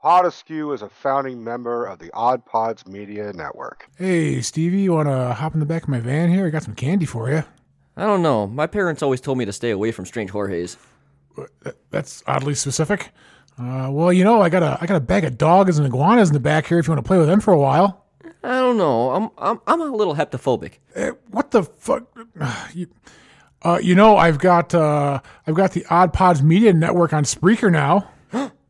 Pod Askew is a founding member of the Odd Pods Media Network. Hey, Stevie, you want to hop in the back of my van here? I got some candy for you. I don't know. My parents always told me to stay away from strange Jorge's. That's oddly specific. Uh, well, you know, I got a I got a bag of dogs and iguanas in the back here. If you want to play with them for a while. I don't know. I'm I'm I'm a little heptophobic. Eh, what the fuck? You, uh, you know, I've got uh, I've got the Odd Pods Media Network on Spreaker now.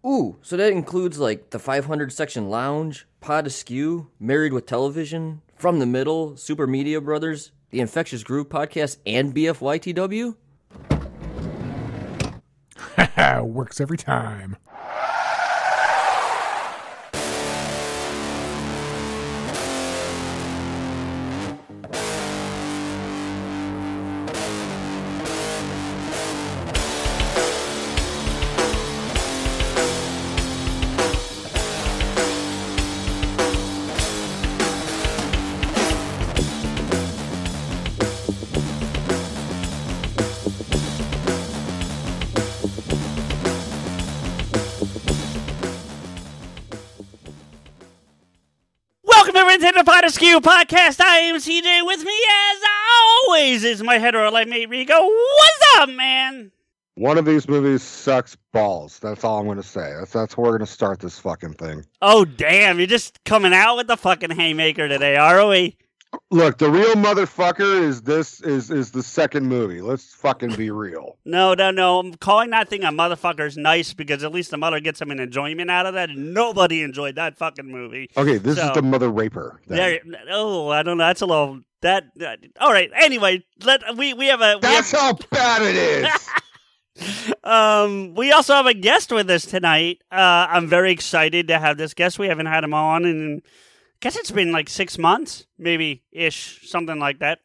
Ooh, so that includes like the 500 section lounge, Pod Askew, Married with Television, From the Middle, Super Media Brothers, the Infectious Groove podcast, and BFYTW. Works every time. Askew podcast. I am CJ. With me, as always, is my hetero life mate Rico. What's up, man? One of these movies sucks balls. That's all I'm going to say. That's that's where we're going to start this fucking thing. Oh damn! You're just coming out with the fucking haymaker today, are we? Look, the real motherfucker is this is is the second movie. Let's fucking be real. No, no, no. I'm calling that thing a motherfucker is nice because at least the mother gets some enjoyment out of that. Nobody enjoyed that fucking movie. Okay, this So- is the mother raper. There, oh, I don't know. That's a little that. that- all right. Anyway, let we we have a we have, That's how bad it is. Um, we also have a guest with us tonight. Uh, I'm very excited to have this guest. We haven't had him on in, I guess it's been like six months, maybe ish, something like that.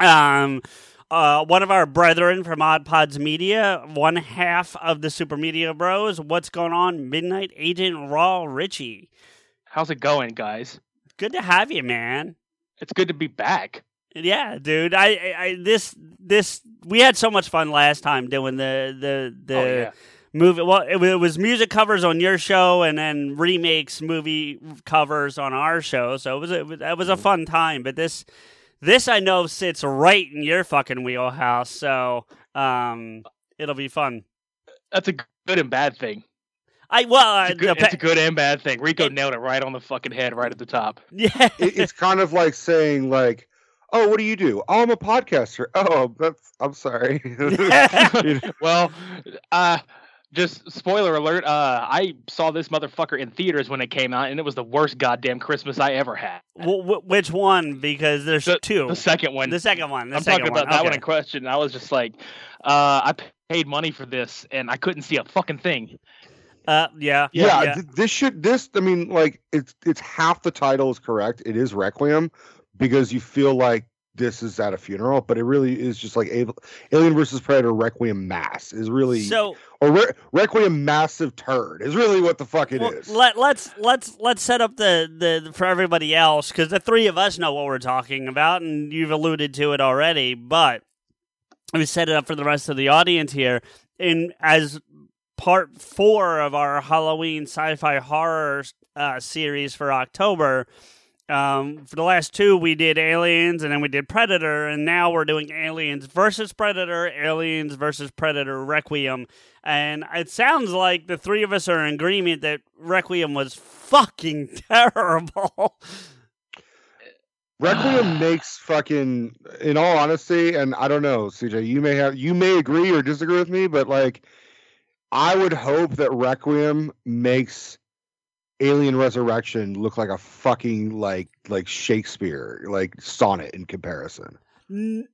Um, uh, one of our brethren from Odd Pods Media, one half of the Super Media Bros. What's going on? Midnight Agent Raw Richie. How's it going, guys? Good to have you, man. It's good to be back. Yeah, dude. I, I, I this, this. We had so much fun last time doing the, the, the. oh yeah. Movie. Well, it, it was music covers on your show, and then remakes movie covers on our show. So it was a, it was, a fun time. But this, this I know sits right in your fucking wheelhouse. So um, it'll be fun. That's a good and bad thing. I well, It's uh, a good, the it's a good and bad thing. Rico It- nailed it right on the fucking head, right at the top. yeah. It- it's kind of like saying like, "Oh, what do you do? Oh, I'm a podcaster. Oh, that's I'm sorry." well, uh, just spoiler alert. Uh, I saw this motherfucker in theaters when it came out, and it was the worst goddamn Christmas I ever had. W- w- which one? Because there's The, two. the second one. The second one. The I'm second talking about one. that one in question. I was just like, uh, I paid money for this, and I couldn't see a fucking thing. Uh, yeah. yeah, yeah. th- this should this i mean like it's it's half the title is correct it is requiem because you feel like this is at a funeral but it really is just like alien versus predator requiem mass is really So or Re- requiem massive turd is really what the fuck it is. Well, let, let's let's let's set up the, the for everybody else because the three of us know what we're talking about, and you've alluded to it already. But me set it up for the rest of the audience here. In as part four of our Halloween sci-fi horror uh, series for October. Um, for the last two, we did Aliens and then we did Predator, and now we're doing Aliens versus Predator, Aliens versus Predator Requiem. And it sounds like the three of us are in agreement that Requiem was fucking terrible. Requiem makes fucking in all honesty, and I don't know, CJ, you may have you may agree or disagree with me, but like I would hope that Requiem makes Alien Resurrection look like a fucking like like Shakespeare, like sonnet in comparison. N-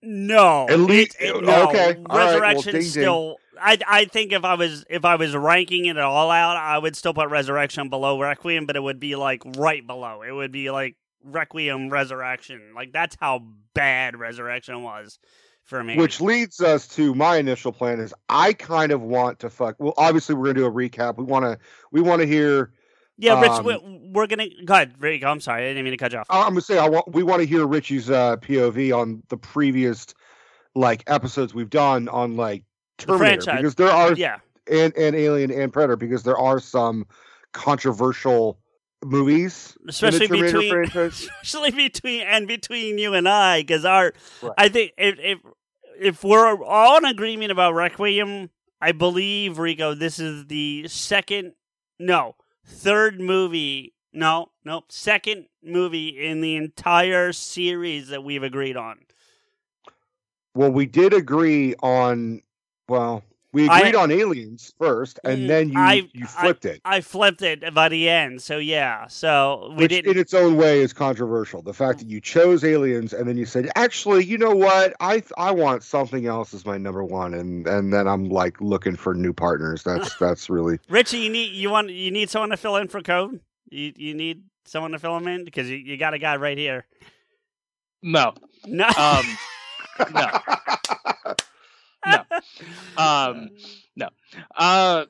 no, At least- It- it- no. okay, all right, well, Resurrection ding, ding. still I I think if I was if I was ranking it all out, I would still put Resurrection below Requiem, but it would be like right below. It would be like Requiem Resurrection. Like that's how bad Resurrection was for me. Which leads us to my initial plan is I kind of want to fuck. Well, obviously we're gonna do a recap. We want to we want to hear. yeah, Rich, um, we, we're gonna go ahead. Rick, I'm sorry, I didn't mean to cut you off. I'm gonna say I want we want to hear Richie's uh, POV on the previous like episodes we've done on like Terminator franchise. because there are yeah, and and Alien and Predator because there are some controversial movies especially between franchise. especially between and between you and I, because our Right. I think if if if we're all in agreement about Requiem, I believe Rico, this is the second, no, third movie. No, no, second movie in the entire series that we've agreed on. Well, we did agree on well, we I- agreed on Aliens first, Mm, and then you I- you I- flipped it. I flipped it by the end, so yeah. So we which didn't. in its own way is controversial. The fact that you chose aliens and then you said, "Actually, you know what? I I want something else as my number one," and and then I'm like looking for new partners. That's that's really Richie, you need you want you need someone to fill in for code. You you need someone to fill him in because you, you got a guy right here. No. No, Um, no. no. Um, no. Uh,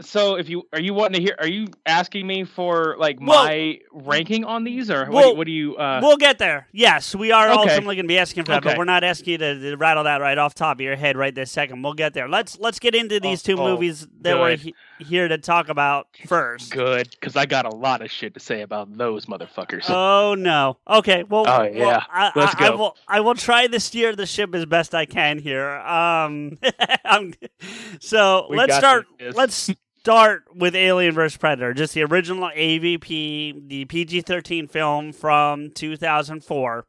so if you are you wanting to hear? Are you asking me for like Well- my ranking on these, or what, do, what do you? Uh, we'll get there. Yes, we are Okay. ultimately going to be asking for that, but we're not asking you to, to rattle that right off top of your head right this second. We'll get there. Let's let's get into these two oh, movies that we're good. he- here to talk about first. good, because I got a lot of shit to say about those motherfuckers. Oh no. Okay. Well. Oh, well, yeah. I, Let's I, I go. will. I will try to steer the ship as best I can here. Um. I'm, so We let's start. this. Let's start with Alien vs Predator, just the original AVP, the PG-13 film from 2004.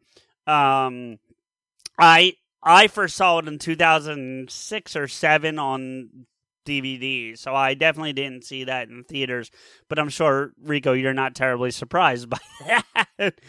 Um, I I first saw it in 2006 or seven on DVD, so I definitely didn't see that in theaters. But I'm sure Rico, you're not terribly surprised by that.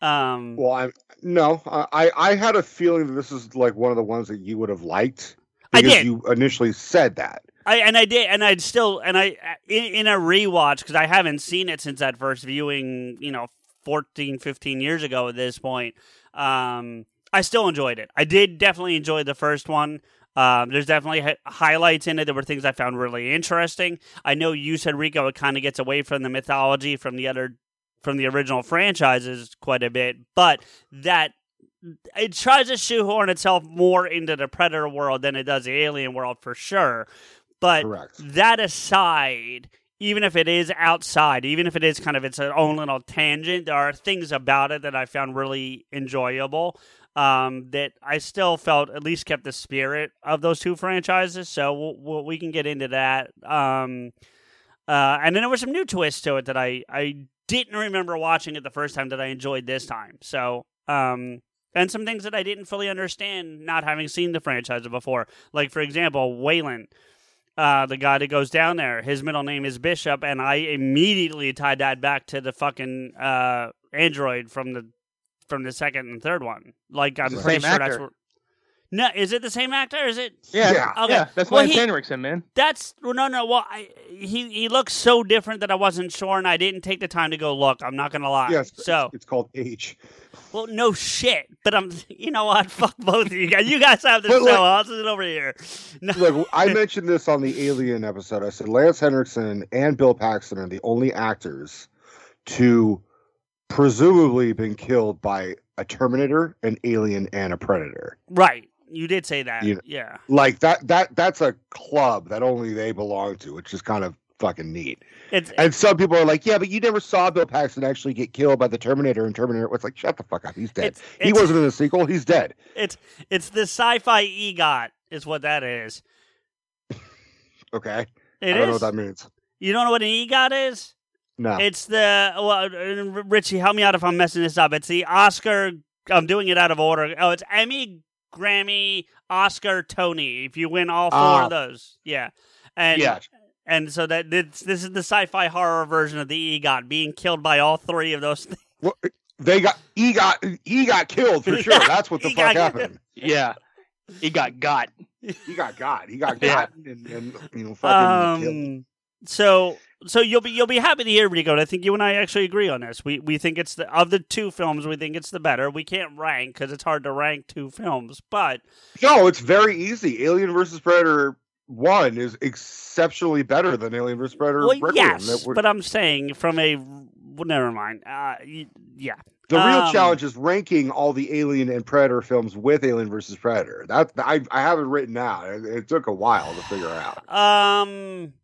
um, well. I'm no, I I had a feeling that this is like one of the ones that you would have liked I because did. you initially said that. I and I did, and I'd still, and I in, in a rewatch because I haven't seen it since that first viewing, you know, 14, 15 years ago at this point. Um, I still enjoyed it. I did definitely enjoy the first one. Um, there's definitely hi- highlights in it. There were things I found really interesting. I know you said Rico it kind of gets away from the mythology from the other from the original franchises quite a bit, but that it tries to shoehorn itself more into the Predator world than it does the Alien world for sure. But Correct. that aside, even if it is outside, even if it is kind of its own little tangent, there are things about it that I found really enjoyable. Um, that I still felt at least kept the spirit of those two franchises. So we'll, we'll, we can get into that. Um, uh, and then there were some new twists to it that I I didn't remember watching it the first time that I enjoyed this time. So um, and some things that I didn't fully understand not having seen the franchise before. Like for example, Weyland, uh, the guy that goes down there, his middle name is Bishop, and I immediately tied that back to the fucking uh, android from the from the second and third one. Like I'm pretty same sure that's actor. where. No, is it the same actor? Is it? yeah, Yeah. yeah, Okay. that's Well, Lance he- Henriksen, man. That's well, no, no. Well, I, he he looks so different that I wasn't sure, and I didn't take the time to go look. I'm not gonna lie. Yes. So, it's called age. well, no shit. But I'm, you know what? Fuck both of you guys. You guys have this But, show. like- I'll sit over here. No. Look, I mentioned this on the Alien episode. I said Lance Henriksen and Bill Paxton are the only actors to presumably been killed by a Terminator, an Alien, and a Predator. right. You did say that. You know- yeah. Like that that that's a club that only they belong to, which is kind of fucking neat. It's And some people are like, "Yeah, but you never saw Bill Paxton actually get killed by the Terminator." And Terminator, it's like, "Shut the fuck up, he's dead. It's- he it's- wasn't in the sequel. He's dead." it's it's the sci-fi EGOT is what that is. Okay, It I don't know what that means. You don't know what an EGOT is? No, It's the well, uh, Richie, help me out if I'm messing this up. It's the Oscar. I'm doing it out of order. Oh, it's Emmy, Grammy, Oscar, Tony. If you win all four Ah. of those, yeah, and yeah, and so that this, this is the sci-fi horror version of the EGOT, being killed by all three of those. Things. Well, they got he got he got killed for sure. That's what the He fuck got- happened. Yeah, he got got. he got got. He got Yeah. gotten and, and you know fucking killed. Um, so so you'll be you'll be happy to hear Rico. and I think you and I actually agree on this. We we think it's the of the two films. We think it's the better. We can't rank because it's hard to rank two films, but No, it's very easy. Alien versus Predator one is exceptionally better than Alien versus Predator. well, Requiem. yes. But I'm saying from a well, never mind. Uh, yeah. the real um, challenge is ranking all the Alien and Predator films with Alien versus Predator. That I I haven't written out. It, it took a while to figure out. Um,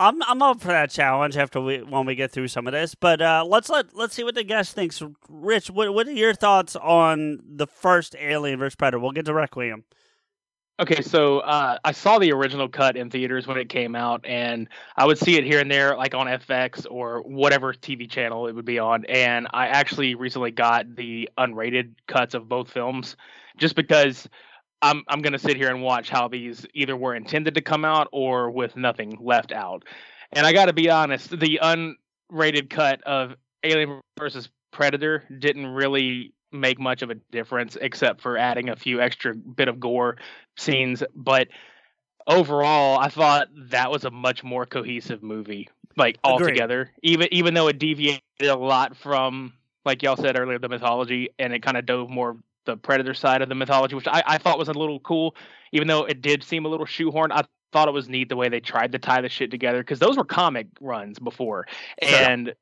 I'm I'm up for that challenge after we when we get through some of this. But uh, let's let let's see what the guest thinks. Rich, what what are your thoughts on the first Alien vs Predator? We'll get to Requiem. Okay, so uh, I saw the original cut in theaters when it came out, and I would see it here and there, like on FX or whatever TV channel it would be on. And I actually recently got the unrated cuts of both films, just because I'm I'm gonna sit here and watch how these either were intended to come out or with nothing left out. And I got to be honest, the unrated cut of Alien versus Predator didn't really make much of a difference except for adding a few extra bit of gore scenes but overall i thought that was a much more cohesive movie like Agreed. altogether even even though it deviated a lot from like y'all said earlier the mythology and it kind of dove more the predator side of the mythology which I, I thought was a little cool even though it did seem a little shoehorned i thought it was neat the way they tried to tie the shit together because those were comic runs before and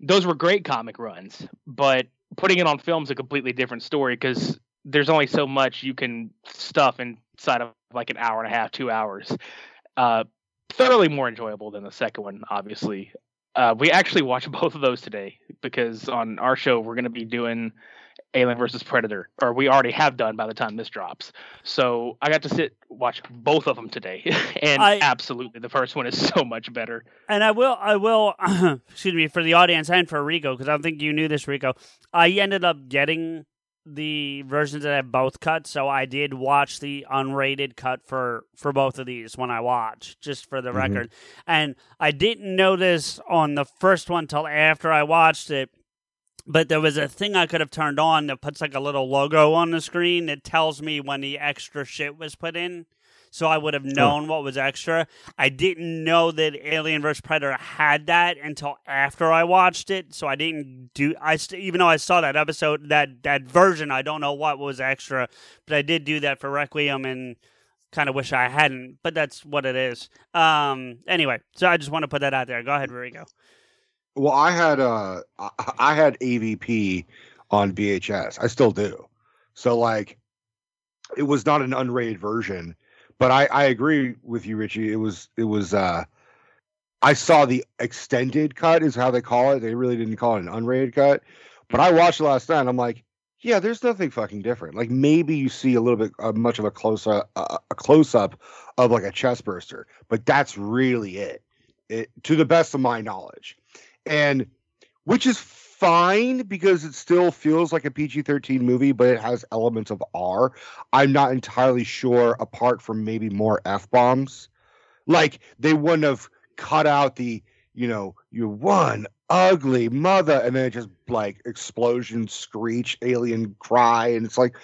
those were great comic runs but putting it on film is a completely different story because there's only so much you can stuff inside of like an hour and a half, two hours. Uh, thoroughly more enjoyable than the second one, obviously. Uh, we actually watched both of those today because on our show we're going to be doing Alien versus Predator, or we already have done by the time this drops. So I got to sit watch both of them today, and I- absolutely the first one is so much better. And I will, I will, excuse me, for the audience and for Rico, because I don't think you knew this, Rico. I ended up getting the versions that have both cut, so I did watch the unrated cut for for both of these when I watched, just for the Mhm. record. And I didn't notice on the first one till after I watched it. But there was a thing I could have turned on that puts like a little logo on the screen that tells me when the extra shit was put in. So I would have known what was extra. I didn't know that Alien vs Predator had that until after I watched it. So I didn't do. I st- even though I saw that episode, that that version, I don't know what was extra, but I did do that for Requiem and kind of wish I hadn't. But that's what it is. Um. Anyway, so I just want to put that out there. Go ahead, Rico. Well, I had uh I- had AVP on VHS. I still do. So like it was not an unrated version, but I I agree with you Richie. It was it was uh I saw the extended cut is how they call it. They really didn't call it an unrated cut. But I watched it last night and I'm like, yeah, there's nothing fucking different. Like maybe you see a little bit uh, much of a close up uh, a close up of like a chest burster, but that's really it. It to the best of my knowledge and which is fine because it still feels like a PG-13 movie, but it has elements of R. I'm not entirely sure, apart from maybe more f bombs, like they wouldn't have cut out the you know you one ugly mother, and then it just like explosion, screech, alien cry, and it's like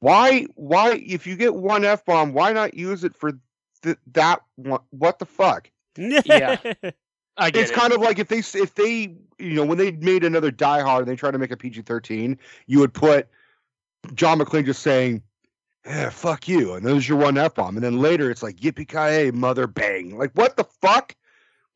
why why if you get one f bomb, why not use it for th- that one? What the fuck? Yeah. I get it's it. kind of like if they if they you know when they made another Die Hard and they tried to make a PG thirteen, you would put John McClane just saying, "Yeah, fuck you," and there's your one f bomb, and then later it's like "Yippee ki mother bang!" Like what the fuck?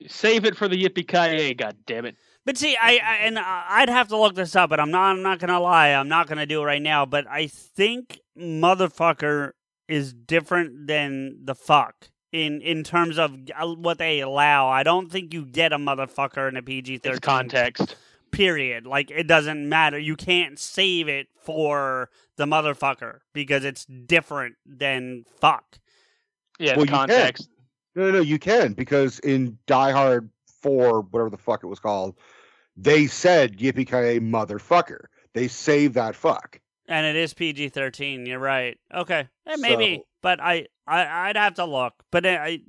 Save it for the yippee ki God damn it! But see, I, I and I- I'd have to look this up, but I'm not. I'm not gonna lie. I'm not gonna do it right now. But I think motherfucker is different than the fuck in in terms of uh, what they allow. I don't think you get a motherfucker in a PG thirteen context. Period. Like it doesn't matter. You can't save it for the motherfucker because it's different than fuck. Yeah, Well, can. context. No, no, no, you can because in Die Hard Four, whatever the fuck it was called, they said "Yippee ki motherfucker." They saved that fuck. And it is PG thirteen. You're right. Okay, maybe, So- but I, I I'd have to look. But I,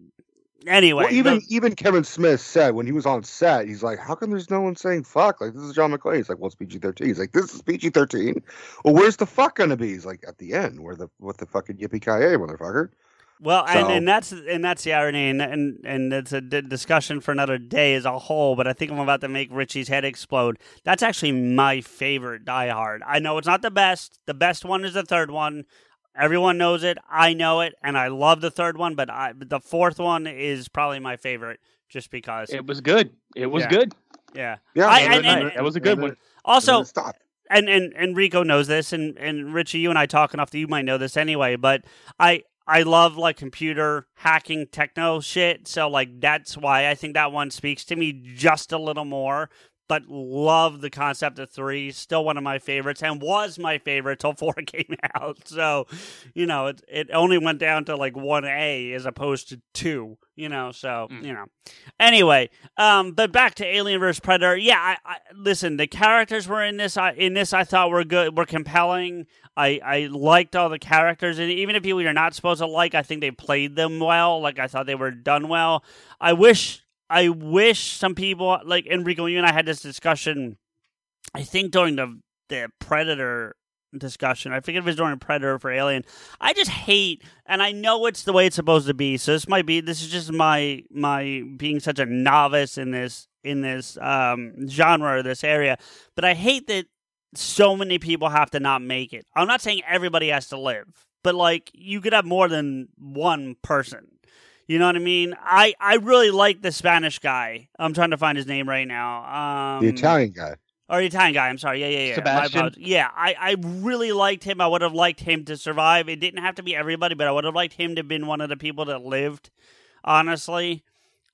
Anyway, Well, even even Kevin Smith said when he was on set, he's like, "How come there's no one saying fuck? Like this is John McClane." He's like, "Well, it's PG thirteen." He's like, "This is PG thirteen." Well, where's the fuck gonna be? He's like, "At the end, where the what the fucking yippee ki yay, motherfucker." Well, and, and that's and that's the irony, and and, and it's a d- discussion for another day as a whole. But I think I'm about to make Richie's head explode. That's actually my favorite Die Hard. I know it's not the best. The best one is the third one. Everyone knows it. I know it, and I love the third one. But I, the fourth one is probably my favorite, just because. It was good. It was Yeah. good. yeah. Yeah, I- and and- then- and- that was a good one. Also, then it stopped. and and and Rico knows this, and and Richie, you and I talk enough that you might know this anyway. But I I love like computer hacking techno shit, so like that's why I think that one speaks to me just a little more. But love the concept of three, still one of my favorites, and was my favorite till four came out. So, you know, it it only went down to like one A as opposed to two. You know, so Mm. you know. Anyway, um, but back to Alien vs Predator. Yeah, I, I listen. The characters were in this. I, in this, I thought were good, were compelling. I, I liked all the characters, and even if people you're not supposed to like, I think they played them well. Like I thought they were done well. I wish, I wish some people like Enrico, you and I had this discussion. I think during the the Predator discussion. I forget if it was during Predator for Alien. I just hate, and I know it's the way it's supposed to be. So this might be. This is just my my being such a novice in this in this um, genre or this area. But I hate that so many people have to not make it. I'm not saying everybody has to live, but like you could have more than one person. You know what I mean? I I really like the Spanish guy. I'm trying to find his name right now. Um, The Italian guy. or the Italian guy. I'm sorry. Yeah, yeah, yeah. Sebastian? Yeah, I, I really liked him. I would have liked him to survive. It didn't have to be everybody, but I would have liked him to have been one of the people that lived. Honestly,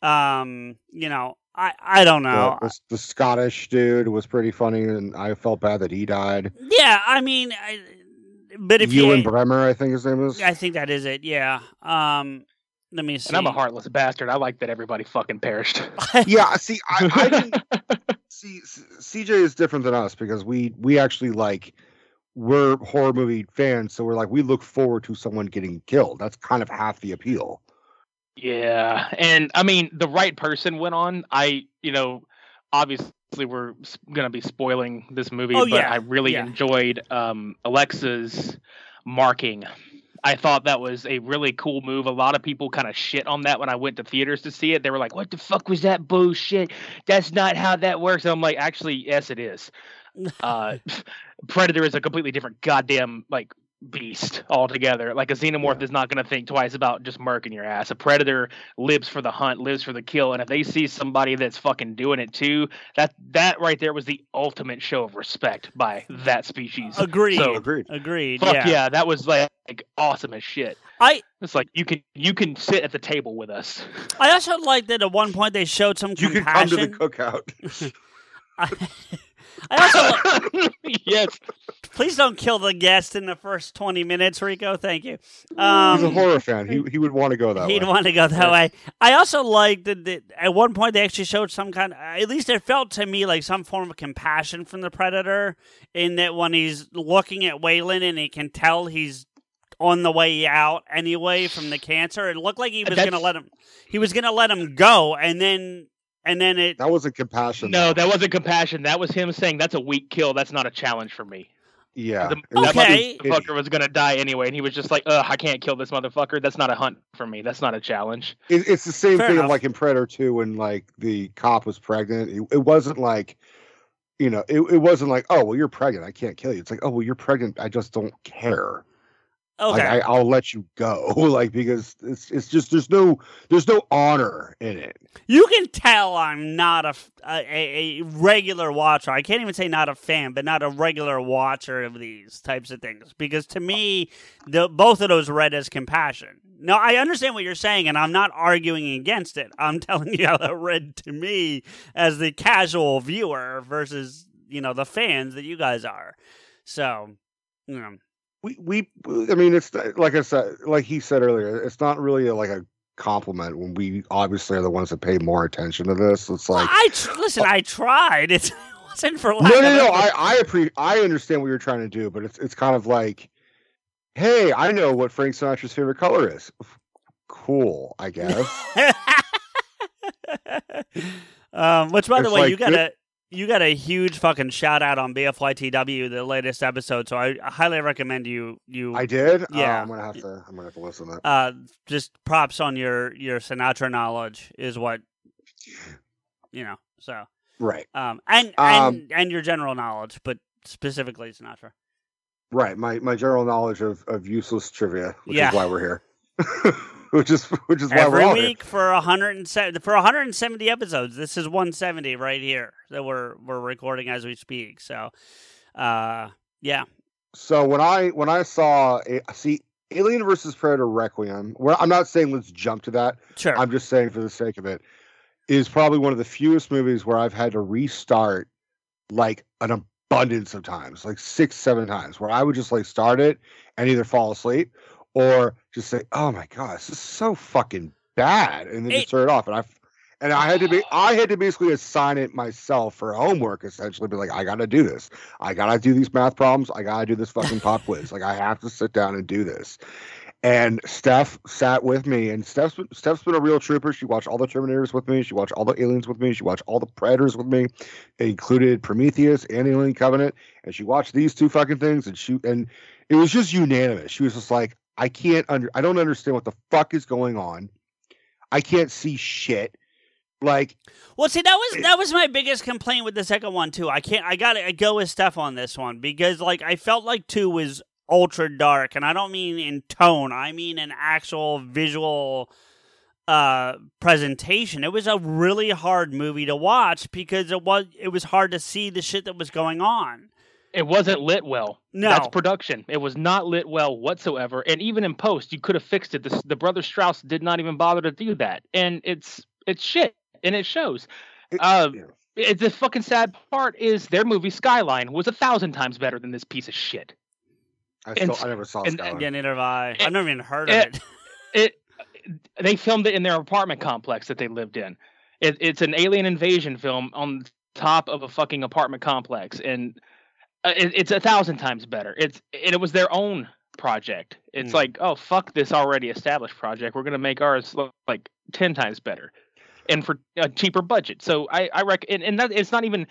um, you know, I I don't know. The, the, the Scottish dude was pretty funny, and I felt bad that he died. yeah, I mean, I, but if Ewen you, Bremner, I think his name is. I think that is it. Yeah. Um, let me see. And I'm a heartless bastard. I like that everybody fucking perished. yeah, see, I, I didn't see. C- CJ is different than us because we we actually like we're horror movie fans, so we're like we look forward to someone getting killed. That's kind of half the appeal. Yeah, and I mean, the right person went on. I, you know, obviously we're gonna be spoiling this movie, Oh, but yeah, I really yeah. enjoyed um, Alexa's marking. I thought that was a really cool move. A lot of people kind of shit on that when I went to theaters to see it. They were like, "What the fuck was that bullshit? That's not how that works." And I'm like, "Actually, yes, it is." Uh, Predator is a completely different goddamn like beast altogether. Like a xenomorph is not going to think twice about just murking your ass. A predator lives for the hunt, lives for the kill, and if they see somebody that's fucking doing it too, that that right there was the ultimate show of respect by that species. Agreed. So, Agreed. Agreed. fuck yeah. yeah. that was like, like awesome as shit. I It's like you can you can sit at the table with us. I also like that at one point they showed some You can come to compassion. the cookout. I, I also li- yes, please don't kill the guest in the first twenty minutes, Rico. Thank you. He's a Um, horror fan. He he would want to go that he'd way. want to go that way. I also liked that, that at one point they actually showed some kind. At least it felt to me like some form of compassion from the predator, in that when he's looking at Weyland and he can tell he's on the way out anyway from the cancer. It looked like he was going to let him. He was going to let him go, and then and then it. That wasn't compassion. no, though. that wasn't compassion. That was him saying that's a weak kill. That's not a challenge for me. yeah. The, it was that motherfucker was gonna die anyway, and he was just like, "Ugh, I can't kill this motherfucker. That's not a hunt for me. That's not a challenge." It, it's the same Fair thing enough. of like in Predator 2 when like the cop was pregnant. It, it wasn't like, you know, it, it wasn't like, oh, well, you're pregnant. I can't kill you. It's like, oh, well, you're pregnant. I just don't care. Okay. Like, I, I'll let you go. like, because it's it's just there's no there's no honor in it. You can tell I'm not a a regular watcher. I can't even say not a fan, but not a regular watcher of these types of things. Because to me, the, both of those read as compassion. No, I understand what you're saying, and I'm not arguing against it. I'm telling you how that read to me as the casual viewer versus, you know, the fans that you guys are. So, you know. We we I mean, it's like I said, like he said earlier, it's not really a, like a compliment when we obviously are the ones that pay more attention to this. It's like. I tr- listen. I tried. It's, it wasn't for no, lack no, of no. I I appre- I understand what you're trying to do, but it's it's kind of like, hey, I know what Frank Sinatra's favorite color is. cool, I guess. um, which, by the way, like you gotta. a you got a huge fucking shout out on BFYTW, the latest episode. So I highly recommend you you I did. Yeah. I'm gonna have to. I'm gonna have to listen to that. uh just props on your your Sinatra knowledge is what you know. So Right. um and Um, and and your general knowledge, but specifically Sinatra. Right. My my general knowledge of, of useless trivia, which Yeah. is why we're here. which is which is why Every we're week for 170 for 170 episodes. This is 170 right here that we're we're recording as we speak. So uh yeah. So when I when I saw a, see Alien versus Predator Requiem, where I'm not saying let's jump to that. Sure. I'm just saying for the sake of it, is probably one of the fewest movies where I've had to restart like an abundance of times, like six, seven times, where I would just like start it and either fall asleep or just say, "Oh my god, this is so fucking bad," and then It- just turn it off. And I, and I had to be, I had to ah. basically assign it myself for homework, essentially, be like, I gotta do this. I gotta do these math problems. I gotta do this fucking pop quiz. Like I have to sit down and do this. And Steph sat with me, and Steph's been, Steph's been a real trooper. She watched all the Terminators with me. She watched all the Aliens with me. She watched all the Predators with me. It included Prometheus and Alien Covenant, and she watched these two fucking things. And she and it was just unanimous. She was just like, I can't under, I don't understand what the fuck is going on. I can't see shit. Like, Well, see, that was that was my biggest complaint with the second one too. I can't. I got to go with Steph on this one because, like, I felt like two was ultra dark, and I don't mean in tone. I mean in actual visual uh presentation. It was a really hard movie to watch because it was it was hard to see the shit that was going on. It wasn't lit well. No. That's production. It was not lit well whatsoever. And even in post, you could have fixed it. The, the brother Strause did not even bother to do that. And it's it's shit. And it shows. it- Uh, yeah. it, the fucking sad part is their movie Skyline was a thousand times better than this piece of shit. I and- still I never saw and- Skyline. Yeah, neither have I. It- I've never even heard of it- it. It they filmed it in their apartment complex that they lived in. It, it's an alien invasion film on top of a fucking apartment complex, and it, it's a thousand times better. It's and it was their own project. It's Mm. like, oh fuck this already established project. We're gonna make ours look like ten times better, and for a cheaper budget. So I I reckon, and, and that it's not even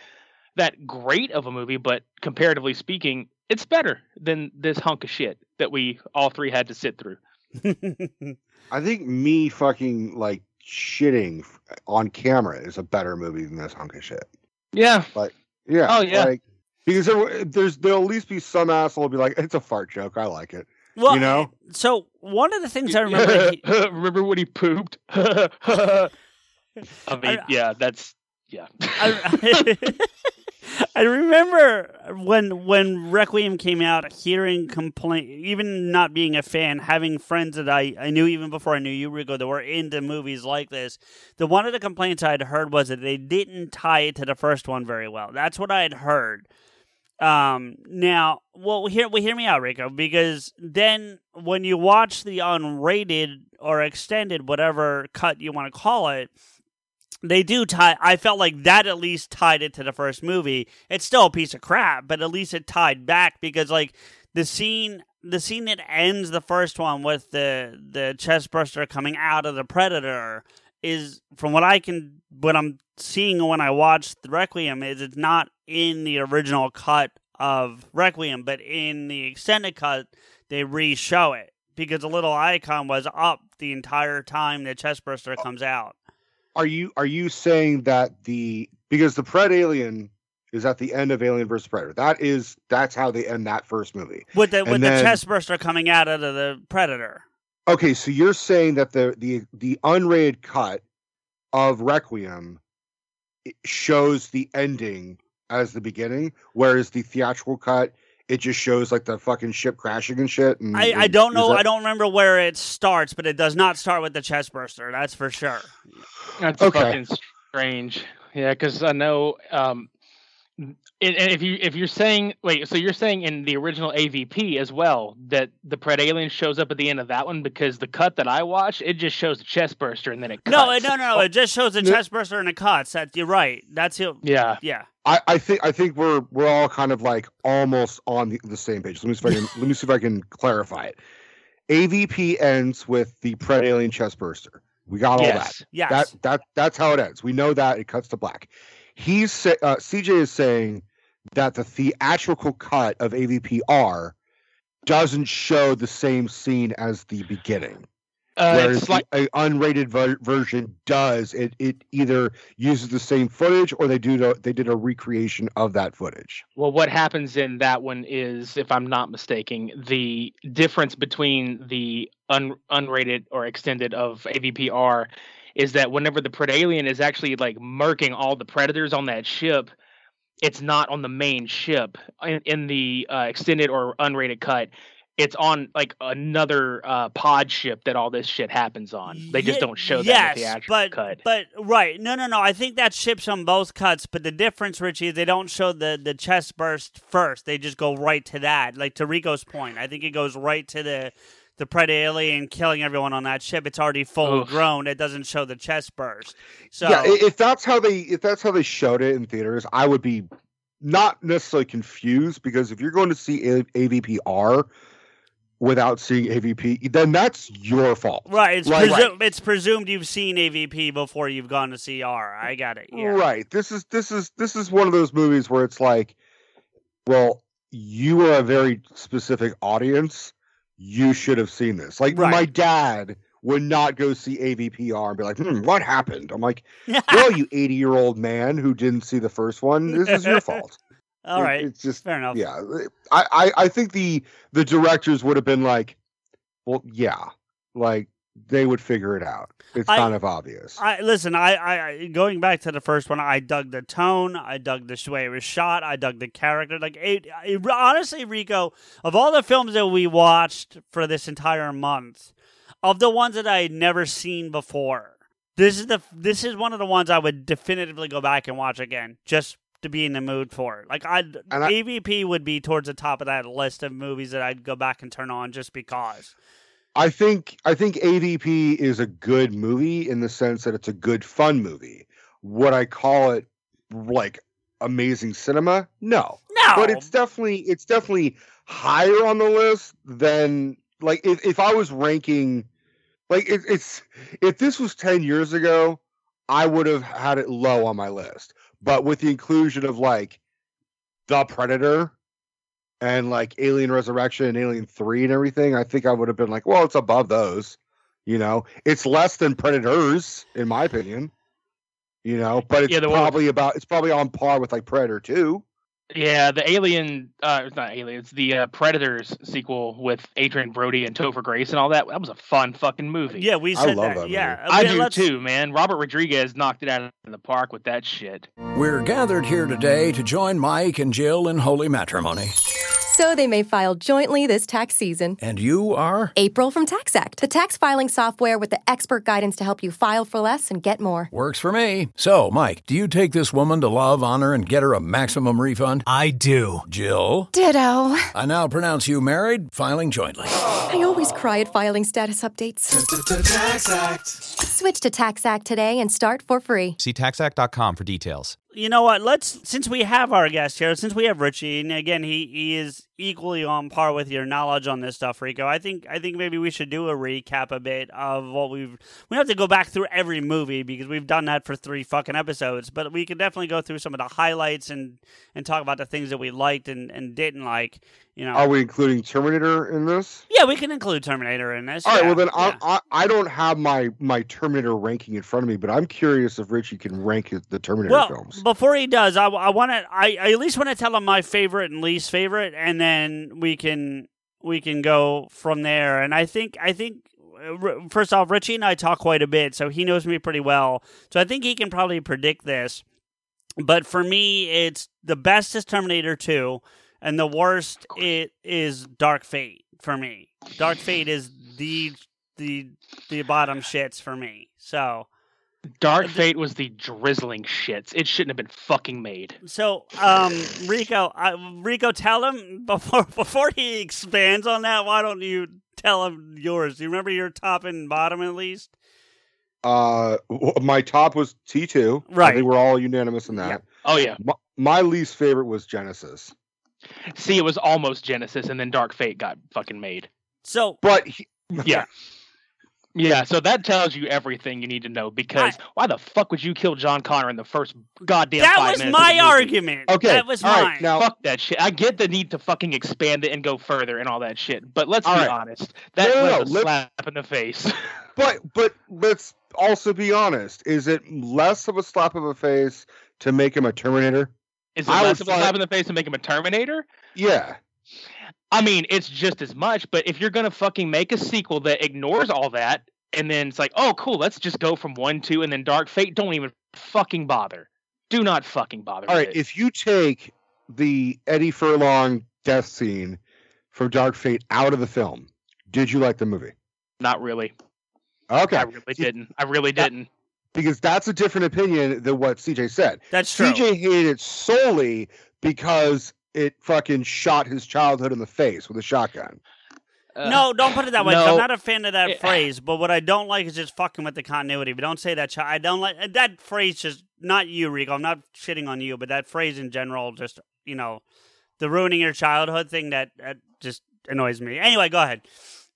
that great of a movie, but comparatively speaking, it's better than this hunk of shit that we all three had to sit through. I think me fucking like shitting on camera is a better movie than this hunk of shit. Yeah, But Yeah. Oh, yeah. Like, because there, there's there'll at least be some asshole who'll be like, it's a fart joke. I like it. well, you know? So one of the things I remember. he- remember when he pooped? I mean, I- yeah, that's yeah. I, I remember when when Requiem came out, hearing complaint, even not being a fan, having friends that I, I knew even before I knew you, Rico, that were into movies like this. The one of the complaints I'd heard was that they didn't tie it to the first one very well. That's what I had heard. Um, now, well, hear well, hear me out, Rico, because then when you watch the unrated or extended, whatever cut you want to call it, they do tie. I felt like that at least tied it to the first movie. It's still a piece of crap, but at least it tied back because like the scene, the scene that ends the first one with the the chest burster coming out of the predator is from what I can, what I'm seeing when I watch the Requiem is it's not in the original cut of Requiem, but in the extended cut they re-show it because the little icon was up the entire time the chest burster comes out. Are you are you saying that the because the Pred Alien is at the end of Alien vs Predator? That is that's how they end that first movie. with the And with then- the chest burster coming out of the predator. Okay, so you're saying that the the the unrated cut of Requiem shows the ending as the beginning, whereas the theatrical cut it just shows like the fucking ship crashing and shit. And, I, I don't know. that- I don't remember where it starts, but it does not start with the chest burster. That's for sure. That's Okay. fucking strange. Yeah, because I know. Um, and and if you if you're saying wait, so you're saying in the original AVP as well that the Pred Alien shows up at the end of that one because the cut that I watched it just shows the chest burster and then it cuts. No, it- no, no, no. It just shows the chest burster and the cuts. That you're right. That's it. Yeah, Yeah. I, I think I think we're we're all kind of like almost on the, the same page. Let me see if I can let me see if I can clarify it. AVP ends with the Pred Alien chest burster. We got all that. yes. Yes. That that that's how it ends. We know that it cuts to black. He's uh, CJ is saying that the theatrical cut of AVPR doesn't show the same scene as the beginning. Uh, Whereas like the a unrated ver- version does it. It either uses the same footage or they do the, they did a recreation of that footage. Well, what happens in that one is, if I'm not mistaken, the difference between the un- unrated or extended of AVPR is that whenever the Predalien is actually like murking all the predators on that ship, it's not on the main ship. In, in the uh, extended or unrated cut, it's on like another uh, pod ship that all this shit happens on. They just don't show that yes, in the actual but, cut. But right, no, no, no. I think that ships on both cuts, but the difference, Richie, is they don't show the the chest burst first. They just go right to that. Like to Rico's point, I think it goes right to the the pred alien killing everyone on that ship. It's already full Oof. grown. It doesn't show the chest burst. So yeah, if that's how they if that's how they showed it in theaters, I would be not necessarily confused because if you're going to see A- AVPR without seeing AVP, then that's your fault. right, it's Like- presumed it's presumed you've seen AVP before you've gone to see R. I got it. Yeah. Right. This is this is this is one of those movies where it's like, well, you are a very specific audience. You should have seen this. Like Right. my dad would not go see AVPR and be like, hmm, what happened? I'm like, well, you 80 year old man who didn't see the first one, this is your fault. All It- right. It's just Fair enough. yeah. I, I I think the the directors would have been like, well, yeah, like they would figure it out. It's I- kind of obvious. I listen. I, I, going back to the first one. I dug the tone. I dug the way it was shot. I dug the character. Like it, it- honestly, Rico, of all the films that we watched for this entire month, of the ones that I had never seen before, this is the this is one of the ones I would definitively go back and watch again, just to be in the mood for. It. Like I- AVP would be towards the top of that list of movies that I'd go back and turn on just because. I think I think AVP is a good movie in the sense that it's a good fun movie. Would I call it like amazing cinema? No. No, But it's definitely it's definitely higher on the list than like if, if I was ranking like it, it's if this was 10 years ago, I would have had it low on my list. But with the inclusion of like The Predator and like Alien Resurrection and Alien 3 and everything, I think I would have been like, well, it's above those. You know, it's less than Predators, in my opinion. You know, but it's Yeah, the one- probably about it's probably on par with like Predator 2. Yeah, the Alien, uh, it's not Alien, it's the uh, Predators sequel with Adrien Brody and Topher Grace and all that. That was a fun fucking movie. yeah, we I said love that. that yeah, I Okay, do let's- too, man. Robert Rodriguez knocked it out of the park with that shit. We're gathered here today to join Mike and Jill in holy matrimony. So they may file jointly this tax season. And you are? April from TaxAct, the tax filing software with the expert guidance to help you file for less and get more. Works for me. So, Mike, do you take this woman to love, honor, and get her a maximum refund? I do. Jill? Ditto. I now pronounce you married, filing jointly. I always cry at filing status updates. TaxAct. Switch to TaxAct today and start for free. See taxact.com for details. you know what? Let's since we have our guest here, since we have Richie, and again he, he is equally on par with your knowledge on this stuff, Rico. I think I think maybe we should do a recap a bit of what we've. We don't have to go back through every movie because we've done that for three fucking episodes, but we can definitely go through some of the highlights and and talk about the things that we liked and, and didn't like. You know, Are we including Terminator in this? yeah, we can include Terminator in this. All right. yeah, Well, then yeah. I, I I don't have my my Terminator ranking in front of me, but I'm curious if Richie can rank the Terminator well, films. before he does, I, I want to. I, I at least want to tell him my favorite and least favorite, and then we can we can go from there. And I think I think uh, first off, Richie and I talk quite a bit, so he knows me pretty well. So I think he can probably predict this. But for me, it's the best is Terminator Two, and the worst it is Dark Fate for me. Dark Fate is the the the bottom shits for me. So. Dark Fate was the drizzling shits. It shouldn't have been fucking made. So, um, Rico, I, Rico, tell him before before he expands on that. Why don't you tell him yours? Do you remember your top and bottom at least? Uh, my top was T two. I Right. think we're all unanimous in that. Oh yeah. My, my least favorite was Genisys, See, it was almost Genisys, and then Dark Fate got fucking made. So, but he, Yeah. Yeah, so that tells you everything you need to know because why the fuck would you kill John Connor in the first goddamn That five was minutes of my the movie? argument. Okay, That was all right, mine. now- fuck that shit. I get the need to fucking expand it and go further and all that shit, but let's be right. honest. That No, no, was no, a let- slap in the face. But but let's also be honest. Is it less of a slap of a face to make him a Terminator? Is it I less of a slap find- in the face to make him a Terminator? Yeah. I mean, it's just as much, but if you're gonna fucking make a sequel that ignores all that, and then it's like, oh, cool, let's just go from one, two, and then Dark Fate, don't even fucking bother. Do not fucking bother. All right, it. If you take the Eddie Furlong death scene from Dark Fate out of the film, did you like the movie? Not really. Okay. I really didn't. I really didn't. because that's a different opinion than what CJ said. That's true. CJ hated it solely because it fucking shot his childhood in the face with a shotgun. Uh, no, don't put it that way. no. I'm not a fan of that Yeah. phrase. But what I don't like is just fucking with the continuity. But don't say that. Ch- I don't like that phrase. Just not you, Rico. I'm not shitting on you, but that phrase in general, just you know, the ruining your childhood thing that, that just annoys me. Anyway, go ahead.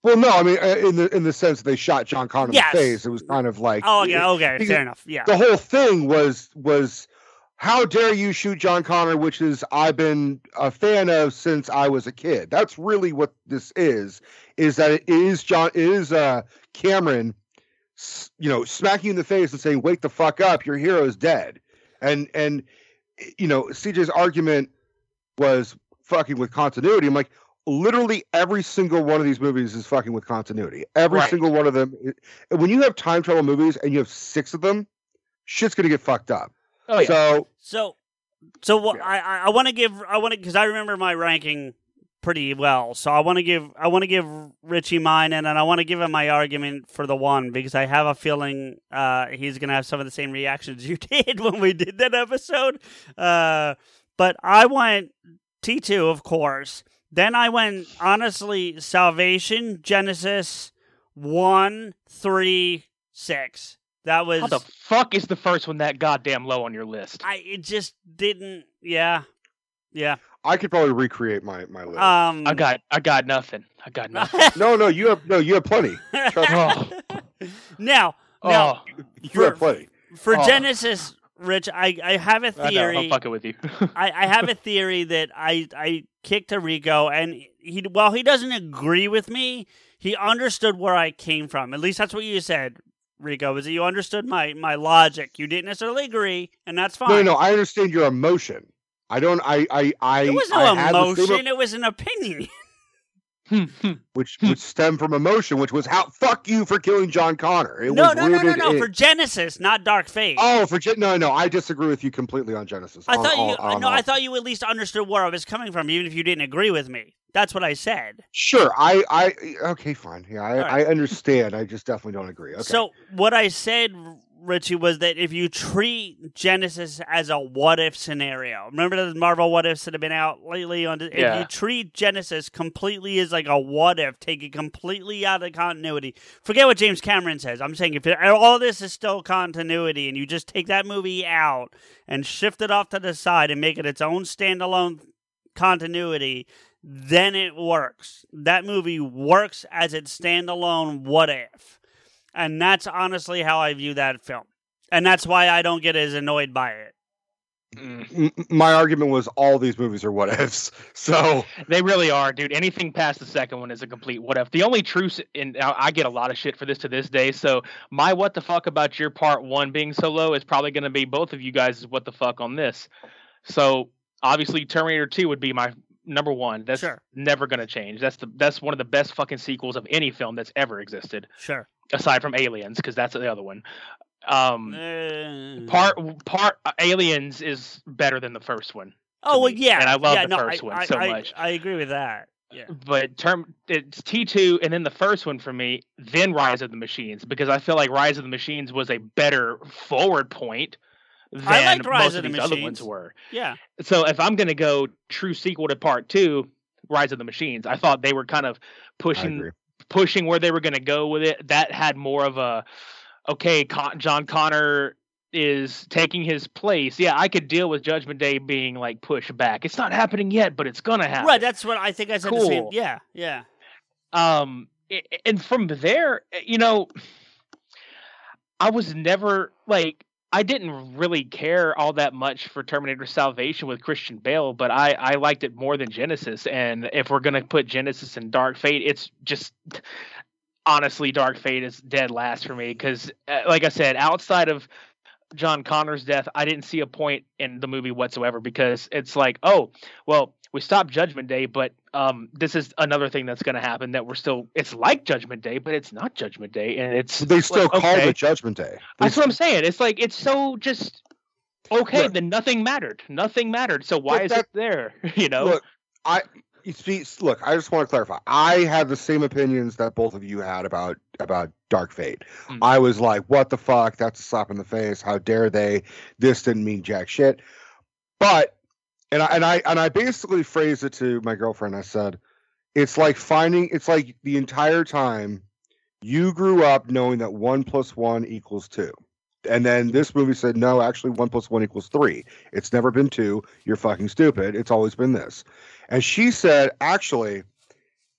Well, no, I mean uh, in the in the sense that they shot John Connor Yes. in the face, it was kind of like Oh, okay, okay, fair enough. Yeah, the whole thing was was how dare you shoot John Connor, which is I've been a fan of since I was a kid. That's really what this is. Is that it is John it is uh Cameron, you know, smacking you in the face and saying, "Wake the fuck up! Your hero is dead." And and you know, CJ's argument was fucking with continuity. I'm like, literally every single one of these movies is fucking with continuity. Every Right. single one of them. When you have time travel movies and you have six of them, shit's gonna get fucked up. Oh yeah. So So, so what Yeah. I I, I want to give I want to because I remember my ranking pretty well. So I want to give I want to give Richie mine, and then I want to give him my argument for the one because I have a feeling uh, he's gonna have some of the same reactions you did when we did that episode. Uh, but I went T two, of course. Then I went honestly Salvation Genisys one three six. That was How the fuck is the first one that goddamn low on your list? I it just didn't. Yeah, yeah. I could probably recreate my my list. Um, I got I got nothing. I got nothing. no, no, you have no, you have plenty. Trust me. Oh. now, now oh, You have plenty. for oh. Genisys, Rich, I, I have a theory. I'm fucking with you. I, I have a theory that I I kicked to Rico, and he while he doesn't agree with me, he understood where I came from. At least that's what you said, Rico. Is that you understood my my logic? You didn't necessarily agree, and that's fine. No, no, no. I understand your emotion. I don't. I. I. I. It was no I emotion; it was an opinion. Hmm, hmm. which hmm. which stemmed from emotion, which was how fuck you for killing John Connor. It no, no, no, no, no. in- For Genisys, not Dark Fate. oh, for Gen- no, no. I disagree with you completely on Genisys. I On- thought you. on- on no, all. I thought you at least understood where I was coming from, even if you didn't agree with me. That's what I said. Sure. I. I. Okay. Fine. Yeah. I. Right. I understand. I just definitely don't agree. Okay. So what I said, Richie, was that if you treat Genisys as a what if scenario, remember the Marvel what ifs that have been out lately on. If Yeah. you treat Genisys completely as like a what if, take it completely out of continuity. Forget what James Cameron says. I'm saying if it, all this is still continuity, and you just take that movie out and shift it off to the side and make it its own standalone continuity, then it works. That movie works as its standalone what if. And that's honestly how I view that film. And that's why I don't get as annoyed by it. Mm. M- my argument was all these movies are what ifs. So They really are, dude. Anything past the second one is a complete what if. The only truth, and I get a lot of shit for this to this day. So my what the fuck about your part one being so low is probably going to be both of you guys' what the fuck on this. So obviously Terminator Two would be my number one. That's Sure. never going to change. That's the that's one of the best fucking sequels of any film that's ever existed, Sure. Aside from Aliens, because that's the other one. Um, Uh, part part uh, Aliens is better than the first one. oh, well, me. yeah. And I love yeah, the no, first I, one I, so I, much. I agree with that. Yeah. but term it's T two and then the first one for me, then Rise of the Machines because I feel like Rise of the Machines was a better forward point than I liked Rise most of of the these other ones were. Yeah. So if I'm gonna go true sequel to part two, Rise of the Machines, I thought they were kind of pushing agree. Pushing where they were gonna go with it. That had more of a okay, Con- John Connor is taking his place. Yeah, I could deal with Judgment Day being like pushed back. It's not happening yet, but it's gonna happen. Right. That's what I think I said the same. Yeah. Yeah. Um, and from there, you know, I was never like I didn't really care all that much for Terminator Salvation with Christian Bale, but I I liked it more than Genisys. And if we're gonna put Genisys and Dark Fate, it's just honestly Dark Fate is dead last for me because, uh, like I said, outside of John Connor's death, I didn't see a point in the movie whatsoever because it's like, oh, well, we stopped Judgment Day, but um, this is another thing that's going to happen that we're still. It's like Judgment Day, but it's not Judgment Day, and it's They still like, called okay. it Judgment Day. They That's what I'm saying. It's like it's so just okay. Look. then nothing mattered. Nothing mattered. So why is that- it there? You know. Look, I you see, look. I just want to clarify. I had the same opinions that both of you had about about Dark Fate. Mm. I was like, "What the fuck? That's a slap in the face. How dare they? This didn't mean jack shit." But and I and I and I basically phrased it to my girlfriend. I said, "It's like finding. It's like the entire time you grew up knowing that one plus one equals two. And then this movie said, no, actually, one plus one equals three. It's never been two. You're fucking stupid. It's always been this. And she said, actually,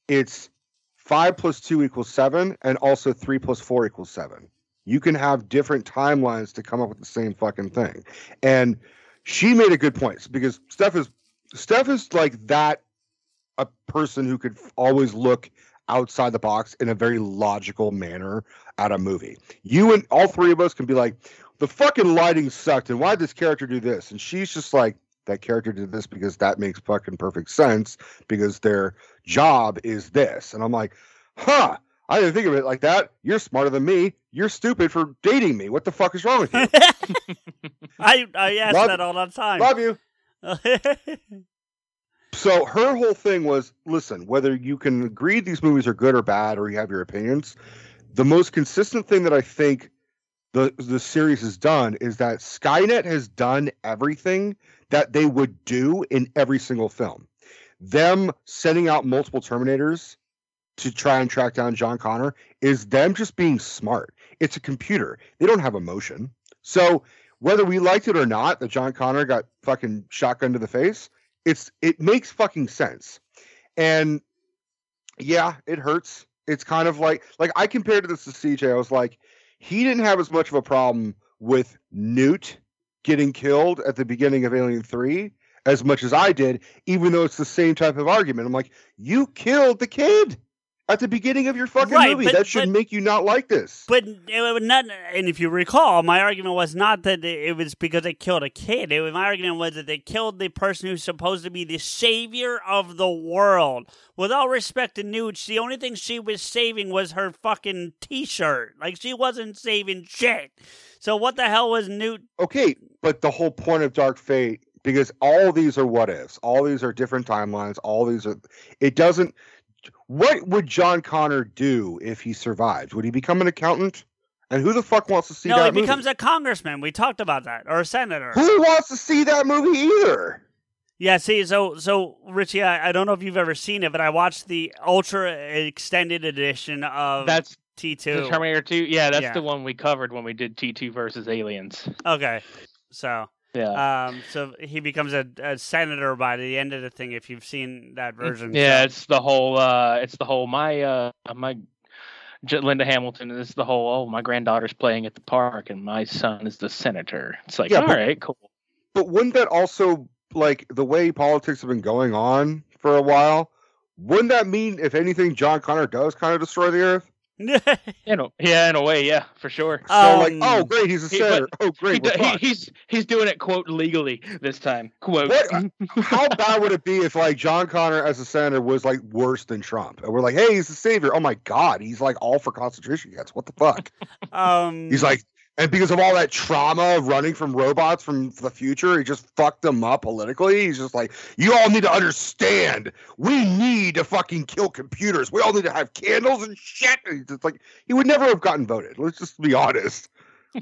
it's five plus two equals seven, and also three plus four equals seven. You can have different timelines to come up with the same fucking thing. And she made a good point because Steph is Steph is like that a person who could always look outside the box in a very logical manner at a movie. You and all three of us can be like, the fucking lighting sucked, and why did this character do this? And she's just like, that character did this because that makes fucking perfect sense because their job is this. And I'm like, huh. I didn't think of it like that. You're smarter than me. You're stupid for dating me. What the fuck is wrong with you? I I ask Love- that all the time. Love you. So her whole thing was listen, whether you can agree these movies are good or bad or you have your opinions, the most consistent thing that I think the the series has done is that Skynet has done everything that they would do in every single film. Them sending out multiple Terminators to try and track down John Connor is them just being smart. It's a computer. They don't have emotion. So whether we liked it or not that John Connor got fucking shotgun to the face, it's it makes fucking sense. And yeah, it hurts. It's kind of like like I compared this to CJ. I was like, he didn't have as much of a problem with Newt getting killed at the beginning of Alien 3 as much as I did, even though it's the same type of argument. I'm like, you killed the kid at the beginning of your fucking Right, movie. but- that should but- make you not like this. But uh, it was not, and if you recall, my argument was not that it was because they killed a kid. It was, my argument was that they killed the person who's supposed to be the savior of the world. With all respect to Nooch, the only thing she was saving was her fucking T-shirt. Like she wasn't saving shit. So what the hell was Newt? Okay, but the whole point of Dark Fate, because all these are what ifs, all these are different timelines, all these are. It doesn't. What would John Connor do if he survived? Would he become an accountant? And who the fuck wants to see no, that he movie? becomes a congressman. We talked about that, or a senator. Who wants to see that movie either? Yeah, see, so so Richie, I, I don't know if you've ever seen it, but I watched the ultra extended edition of That's T two Terminator 2. Yeah, that's Yeah. the one we covered when we did T2 versus Aliens. Okay, so Yeah. um, so he becomes a, a senator by the end of the thing. If you've seen that version, Yeah, So- it's the whole. uh It's the whole. My uh my J- Linda Hamilton. Is the whole. Oh, my granddaughter's playing at the park, and my son is the senator. It's like, Yeah, all but- right, cool. But wouldn't that also like the way politics have been going on for a while? Wouldn't that mean, if anything, John Connor does kind of destroy the Earth? You know, yeah, in a way, yeah, for sure. So like, Um, oh great, he's a he- senator. Oh great, do- he- he's he's doing it quote legally this time. Quote. What- How bad would it be if like John Connor as a senator was like worse than Trump? And we're like, hey, he's the savior. Oh my god, he's like all for concentration camps. What the fuck? um, He's like, and because of all that trauma of running from robots from the future, he just fucked them up politically. He's just like, you all need to understand, we need to fucking kill computers. We all need to have candles and shit. And he's just like, he would never have gotten voted. Let's just be honest.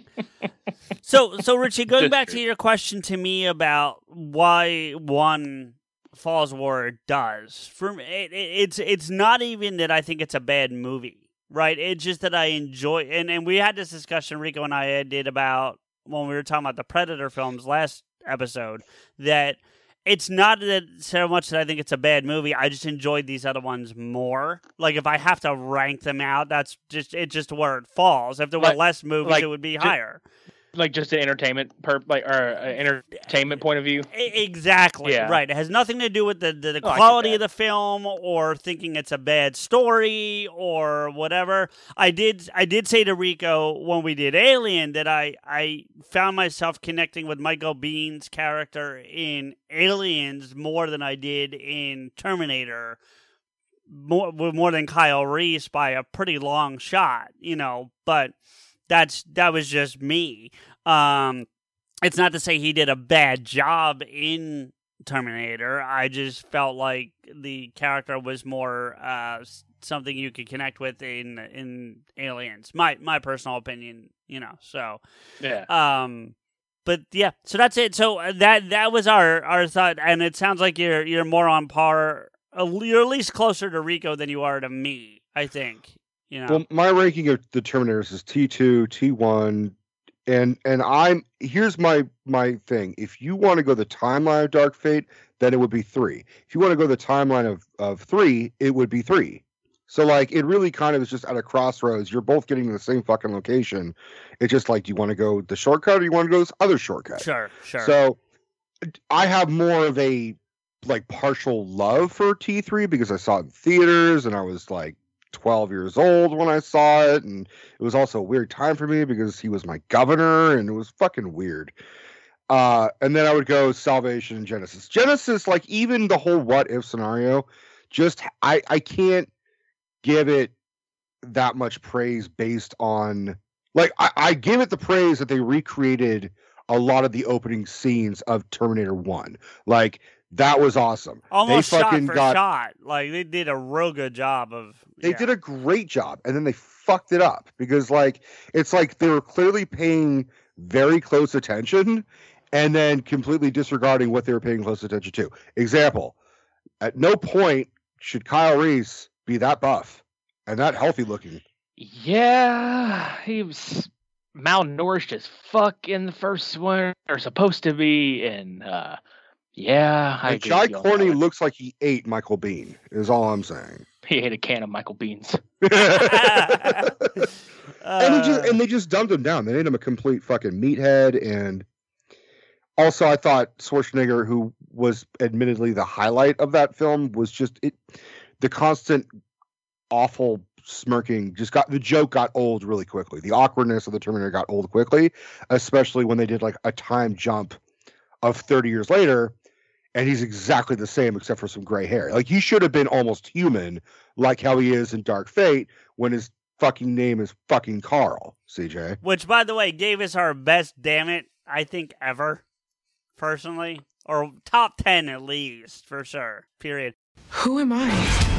So, so Richie, going back to your question to me about why one falls War does, for me, it, it, it's it's not even that I think it's a bad movie, right? It's just that I enjoy, and and we had this discussion Rico and I did about when we were talking about the Predator films last episode that it's not that so much that I think it's a bad movie. I just enjoyed these other ones more. Like if I have to rank them out, that's just it. just where it falls. If there were Like- less movies, like, it would be ju- higher. Like just an entertainment per like or uh, entertainment point of view. Exactly. Yeah. Right. It has nothing to do with the, the, the Oh, quality of the film or thinking it's a bad story or whatever. I did I did say to Rico when we did Alien that I, I found myself connecting with Michael Biehn's character in Aliens more than I did in Terminator. More more than Kyle Reese by a pretty long shot, you know, but that's that was just me. Um it's not to say he did a bad job in Terminator. I just felt like the character was more uh, something you could connect with in in Aliens. My my personal opinion, you know. So, Yeah. um, but yeah, so that's it. So uh, that that was our our thought, and it sounds like you're you're more on par. uh, You're at least closer to Rico than you are to me. I think. You know. Well, my ranking of the Terminators is T two, T one, and and I'm here's my my thing. If you want to go the timeline of Dark Fate, then it would be three. If you want to go the timeline of of three, it would be three. So like it really kind of is just at a crossroads. You're both getting to the same fucking location. It's just like, do you want to go the shortcut or do you want to go this other shortcut? sure. Sure. So I have more of a like partial love for T3 because I saw it in theaters and I was like 12 years old when I saw it and it was also a weird time for me because he was my governor and it was fucking weird. Uh and then I would go Salvation and Genisys. Genisys like even the whole what if scenario just I I can't give it that much praise based on like I, I give it the praise that they recreated a lot of the opening scenes of Terminator One. Like that was awesome. Almost they shot fucking for got shot. Like they did a real good job of. they yeah. did a great job and then they fucked it up because like it's like they were clearly paying very close attention and then completely disregarding what they were paying close attention to. Example, at no point should Kyle Reese be that buff and that healthy looking. Yeah, he was malnourished as fuck in the first one, or supposed to be, and uh, yeah, I agree Jai with you on that Courtney looks like he ate Michael Biehn, is all I'm saying. He ate a can of Michael Beans. and, he just, Uh, and they just dumped him down. They made him a complete fucking meathead. And also, I thought Schwarzenegger, who was admittedly the highlight of that film, was just it. The constant awful smirking just got the joke got old really quickly. The awkwardness of the Terminator got old quickly, especially when they did like a time jump of 30 years later. And he's exactly the same except for some gray hair. Like he should have been almost human, like how he is in Dark Fate when his fucking name is fucking Carl, CJ. Which, by the way, gave us our best damn it, I think, ever, personally. Or top 10 at least, for sure. Period. Who am I?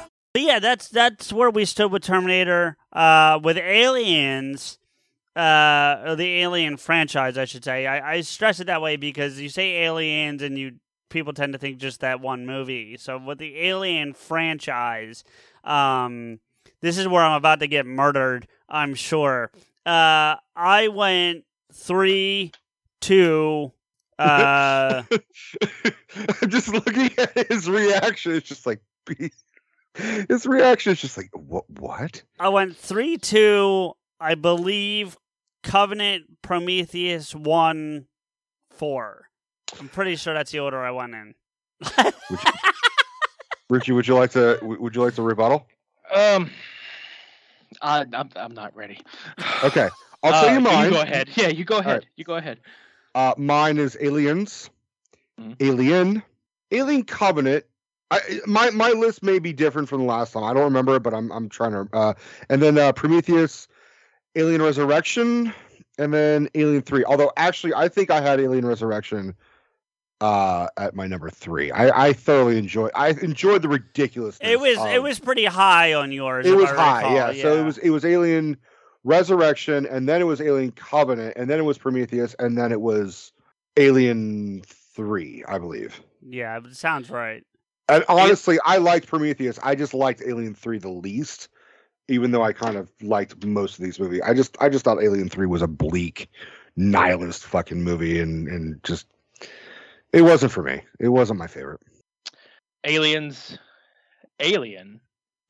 But yeah, that's that's where we stood with Terminator. Uh, with Aliens, uh, or the Alien franchise, I should say. I, I stress it that way because you say Aliens and you people tend to think just that one movie. So with the Alien franchise, um, this is where I'm about to get murdered. I'm sure. Uh, I went three, two. Uh, I'm just looking at his reaction. It's just like his reaction is just like what? What? I went three two. I believe Covenant, Prometheus, one, four. I'm pretty sure that's the order I went in. Richie, would you like to? Would you like to rebuttal? Um, I, I'm I'm not ready. Okay, I'll Uh, tell you mine. You go ahead. Yeah, you go ahead. right. You go ahead. Uh, mine is Aliens, Mhm. Alien, Alien Covenant. I, my my list may be different from the last time. I don't remember but I'm I'm trying to. Uh, and then uh, Prometheus, Alien Resurrection, and then Alien Three. Although actually, I think I had Alien Resurrection uh, at my number three. I, I thoroughly enjoyed. I enjoyed the ridiculousness. It was it was pretty high on yours. it was high, recall, yeah. So it was it was Alien Resurrection, and then it was Alien Covenant, and then it was Prometheus, and then it was Alien Three, I believe. Yeah, it sounds right. And honestly, I liked Prometheus. I just liked Alien Three the least, even though I kind of liked most of these movies. I just I just thought Alien Three was a bleak, nihilist fucking movie, and and just it wasn't for me. It wasn't my favorite. Aliens, Alien,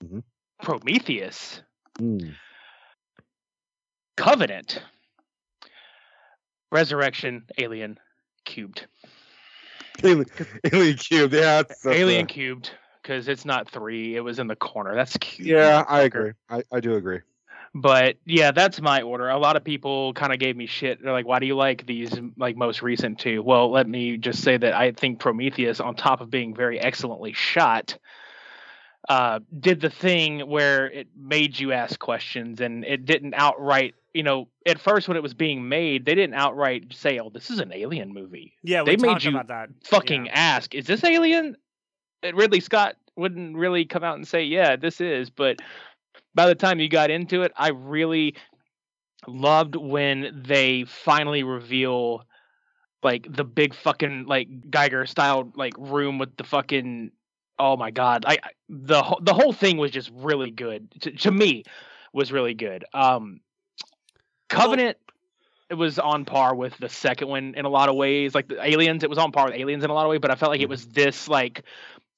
Mhm. Prometheus, Mm. Covenant, Resurrection, Alien, Cubed. Alien, Alien Cube, yeah, Alien a- Cubed, because it's not three. It was in the corner. That's cute. yeah, I agree. I, I do agree. But yeah, that's my order. A lot of people kind of gave me shit. They're like, "Why do you like these like most recent two? Well, let me just say that I think Prometheus, on top of being very excellently shot, uh, did the thing where it made you ask questions, and it didn't outright. You know, at first when it was being made, they didn't outright say, "Oh, this is an alien movie." Yeah, they made you about that. fucking ask, "Is this alien?" And Ridley Scott wouldn't really come out and say, "Yeah, this is," but by the time you got into it, I really loved when they finally reveal like the big fucking like Giger style like room with the fucking oh my god I the whole- the whole thing was just really good to, to me was really good um Covenant it was on par with the second one in a lot of ways. Like the aliens it was on par with aliens in a lot of ways but I felt like it was this like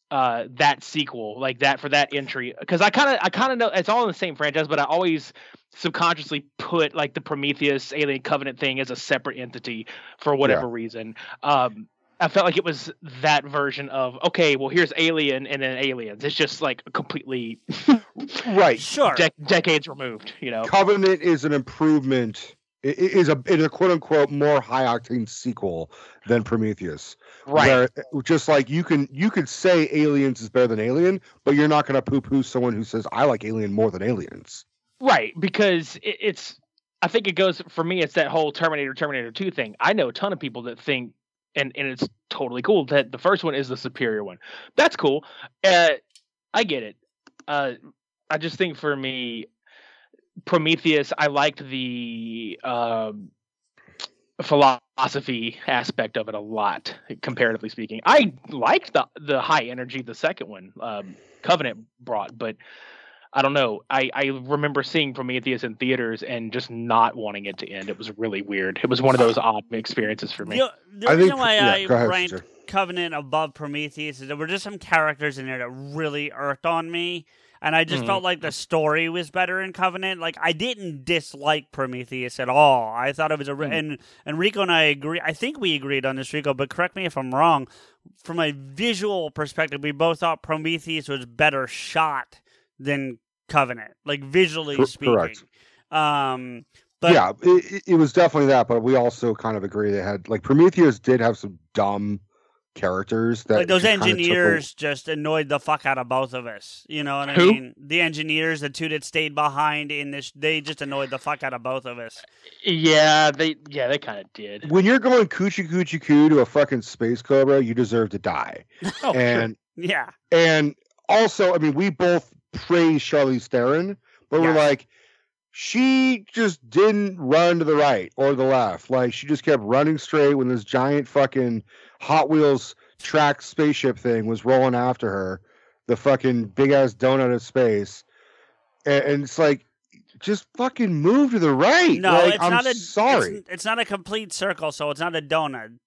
uh that sequel like that for that entry. Because i kind of i kind of know it's all in the same franchise but i always subconsciously put like the prometheus alien covenant thing as a separate entity for whatever reason. Um i felt like it was that version of okay well here's alien and then aliens it's just like completely Right. Sure. dec- decades removed you know Covenant is an improvement. i- i- a is a quote unquote more high octane sequel than Prometheus. Right. Where, just like you can you could say Aliens is better than Alien, but you're not going to poo poo someone who says I like Alien more than Aliens. Right, because it, it's. I think it goes for me. It's that whole Terminator, Terminator Two thing. I know a ton of people that think, and and it's totally cool that the first one is the superior one. That's cool. Uh, I get it. Uh, I just think for me, Prometheus. I liked the um philosophy aspect of it a lot, comparatively speaking. I liked the the high energy the second one, um, Covenant brought, but I don't know. I, I remember seeing Prometheus in theaters and just not wanting it to end. It was really weird. It was one of those odd experiences for me. The, the I think reason pr- why yeah, I go ahead, ranked Covenant above Prometheus is there were just some characters in there that really irked on me, and I just Mhm. felt like the story was better in Covenant. Like I didn't dislike Prometheus at all. I thought it was a re- and and Rico and I agree. I think we agreed on this, Rico. But correct me if I'm wrong. From a visual perspective, we both thought Prometheus was better shot than Covenant, like visually Cor- speaking. correct. Um, but yeah, it, it- it was definitely that, but we also kind of agree they had like Prometheus did have some dumb characters that like those just kinda a- engineers just annoyed the fuck out of both of us. You know what I Who? mean? The engineers, the two that stayed behind in this, they just annoyed the fuck out of both of us. Yeah, they yeah they kind of did. when you're going coochie coochie coo to a fucking space cobra, you deserve to die. Oh, sure. and Yeah, and also, I mean, we both praise Charlize Theron, but we're like, she just didn't run to the right or the left. Like she just kept running straight when this giant fucking Hot Wheels track spaceship thing was rolling after her, the fucking big ass donut of space, and, and it's like. Just fucking move to the right. no, Like, it's I'm not a. sorry. It's, it's not a complete circle, so it's not a donut.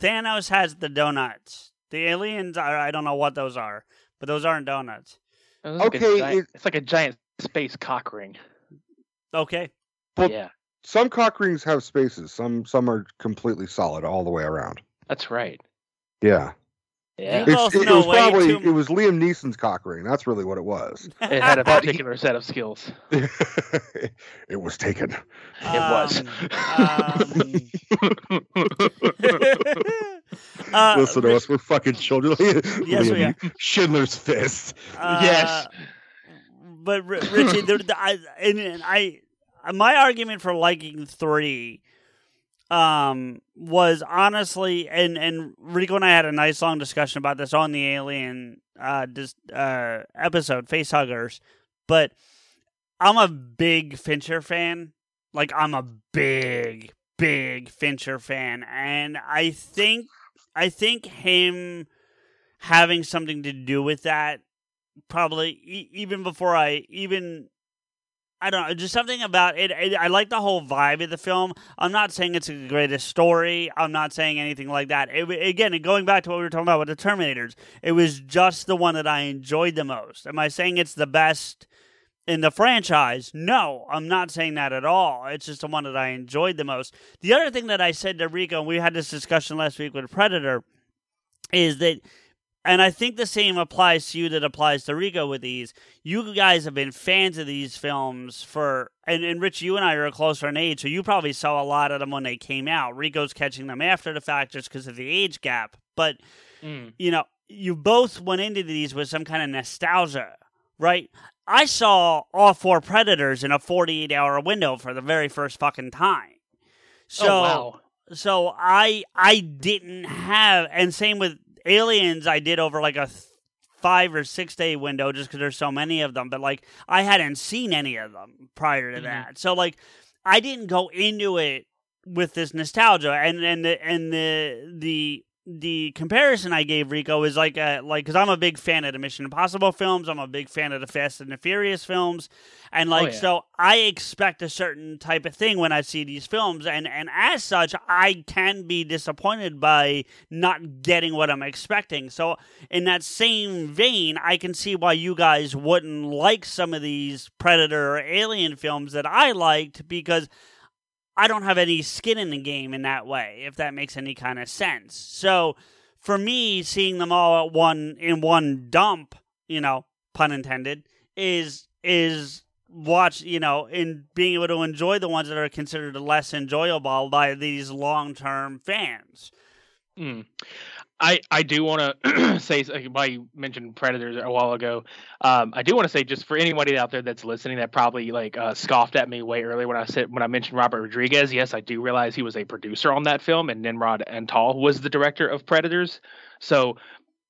Thanos has the donuts. The aliens, are, I don't know what those are, but those aren't donuts. It was like Okay, giant- it- it's like a giant space cock ring. Okay, Well, yeah, some cock rings have spaces. Some some are completely solid all the way around. that's right. Yeah. Yeah, You It's, it, it was probably too- it was Liam Neeson's cock ring. That's really what it was. it had a particular set of skills. it was taken. It was. Um, uh, Listen to us, we're fucking children. Yes, we Liam, Schindler's Fist. Yes. Uh, But R- Richie, there, I, and, and I, my argument for liking three, um, was honestly, and and Rico and I had a nice long discussion about this on the Alien uh, dis, uh episode, Facehuggers. But I'm a big Fincher fan. Like I'm a big, big Fincher fan, and I think I think him having something to do with that probably e- even before I even I don't know, just something about it, it, I like the whole vibe of the film. I'm not saying it's the greatest story. I'm not saying anything like that. It, again, going back to what we were talking about with the Terminators, it was just the one that I enjoyed the most. Am I saying it's the best in the franchise? No, I'm not saying that at all. It's just the one that I enjoyed the most. The other thing that I said to Rico, and we had this discussion last week with Predator, is that and I think the same applies to you that applies to Rico with these. You guys have been fans of these films for, and, and Rich, you and I are closer in age, so you probably saw a lot of them when they came out. Rico's catching them after the fact just because of the age gap. But, Mm. you know, you both went into these with some kind of nostalgia, right? I saw all four Predators in a 48 hour window for the very first fucking time. So, Oh, wow. so I I didn't have, and same with Aliens. I did over like a th- five or six day window just because there's so many of them. But like I hadn't seen any of them prior to Mhm. that, so like I didn't go into it with this nostalgia, and and the and the the the comparison I gave Rico is like a, like because I'm a big fan of the Mission Impossible films. I'm a big fan of the Fast and the Furious films, and oh, like yeah. so I expect a certain type of thing when I see these films, and and as such I can be disappointed by not getting what I'm expecting. So in that same vein, I can see why you guys wouldn't like some of these Predator or Alien films that I liked because I don't have any skin in the game in that way, if that makes any kind of sense. So for me, seeing them all at one in one dump, you know, pun intended, is is watch, you know, in being able to enjoy the ones that are considered less enjoyable by these long term fans. Mm. I I do want to say why you mentioned predators a while ago. Um, I do want to say just for anybody out there that's listening that probably like uh, scoffed at me way earlier when I said when I mentioned Robert Rodriguez. Yes, I do realize he was a producer on that film, and Nimrod Antal was the director of Predators. So.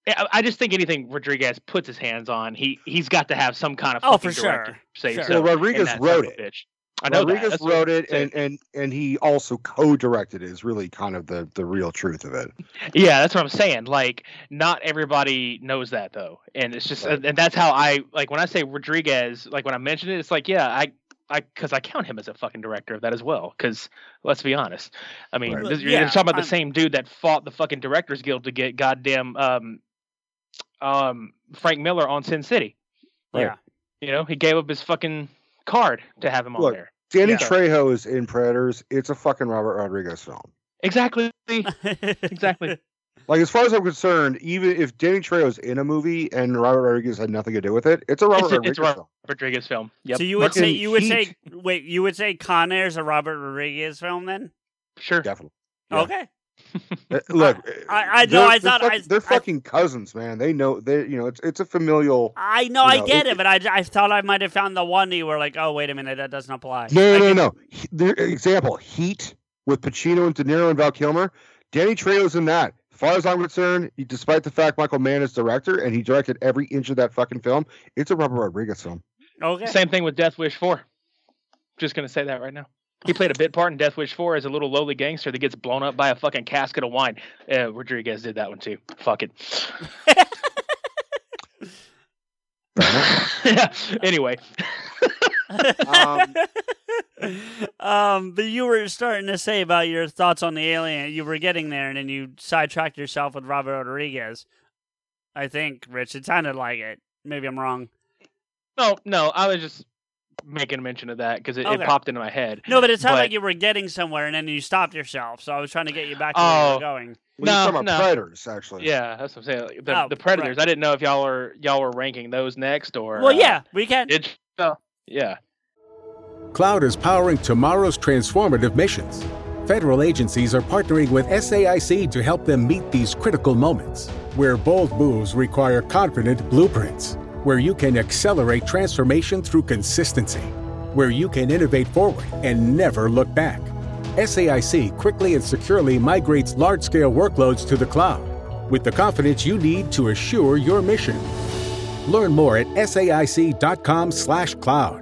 I I just think anything Rodriguez puts his hands on, he he's got to have some kind of Oh, fucking for sure. say Sure. so. Well, Rodriguez wrote son of a it. bitch. I know. Rodriguez That's wrote it, and, and and he also co-directed it. Is really kind of the the real truth of it. Yeah, that's what I'm saying. Like, not everybody knows that though, and it's just, and that's how I like when I say Rodriguez. Like when I mention it, it's like, yeah, I, I, because I count him as a fucking director of that as well. Because let's be honest, I mean, Right. this, you're, Yeah, you're talking about I'm- the same dude that fought the fucking Directors Guild to get goddamn um, um, Frank Miller on Sin City. Yeah. You know, he gave up his fucking card to have him on Look, there. Danny Yeah. Trejo is in Predators. It's a fucking Robert Rodriguez film. Exactly. exactly. Like as far as I'm concerned, even if Danny Trejo Trejo's in a movie and Robert Rodriguez had nothing to do with it, it's a Robert It's, a, Rodriguez it's a Robert film. Rodriguez film. Yep. So you would say you would say wait you would say Con Air's a Robert Rodriguez film then? sure. Definitely. Yeah. Okay. Uh, Look, I- I know, they're- I they're thought fuck- I- they're I- fucking cousins, man. They know they you know it's it's a familial. I know, You I get it- it, but I, I thought I might have found the one that you were like, oh wait a minute, that doesn't apply. No, no, can- no, no. He- The example: Heat with Pacino and De Niro and Val Kilmer. Danny Trejo's in that. As far as I'm concerned, he- despite the fact Michael Mann is director and he directed every inch of that fucking film, it's a Robert Rodriguez film. Okay. Same thing with Death Wish 4. Just gonna say that right now. He played a bit part in Death Wish 4 as a little lowly gangster that gets blown up by a fucking casket of wine. Uh, Rodriguez did that one too. Fuck it. anyway, Um, um, but you were starting to say about your thoughts on the alien. You were getting there, and then you sidetracked yourself with Robert Rodriguez. I think, Rich. It sounded like it. Maybe I'm wrong. no, no, I was just making mention of that because it, Okay. it popped into my head. No, but it sounded But- like you were getting somewhere, and then you stopped yourself. So I was trying to get you back to where you Oh. were going. Well, No, you're talking about no. Predators, actually. Yeah, that's what I'm saying. Like, The, Oh, the Predators. right. I didn't know if y'all were y'all were ranking those next or. Well, uh, yeah, we can. Did oh, yeah. Cloud is powering tomorrow's transformative missions. Federal agencies are partnering with SAIC to help them meet these critical moments, where bold moves require confident blueprints, where you can accelerate transformation through consistency, where you can innovate forward and never look back. SAIC quickly and securely migrates large scale workloads to the cloud with the confidence you need to assure your mission. Learn more at saic.com/slash cloud.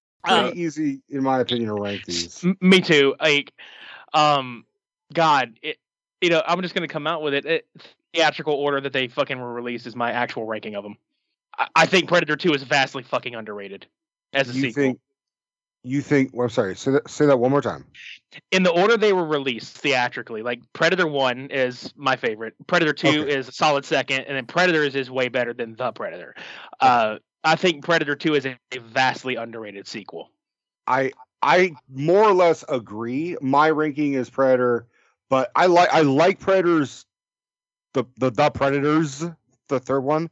Pretty Uh, easy, in my opinion, to rank these. Me too. Like, um, God, it, you know, I'm just gonna come out with it. it. Theatrical order that they fucking were released is my actual ranking of them. I, I think Predator Two is vastly fucking underrated as a You sequel. think? You think? Well, I'm sorry. Say that. Say that one more time. In the order they were released theatrically, like Predator One is my favorite. Predator Two is a solid second, and then Predators is way better than the Predator. Uh, I think Predator Two is a, a vastly underrated sequel. I I more or less agree. My ranking is Predator, but I like I like Predators, the the the Predators, the third one,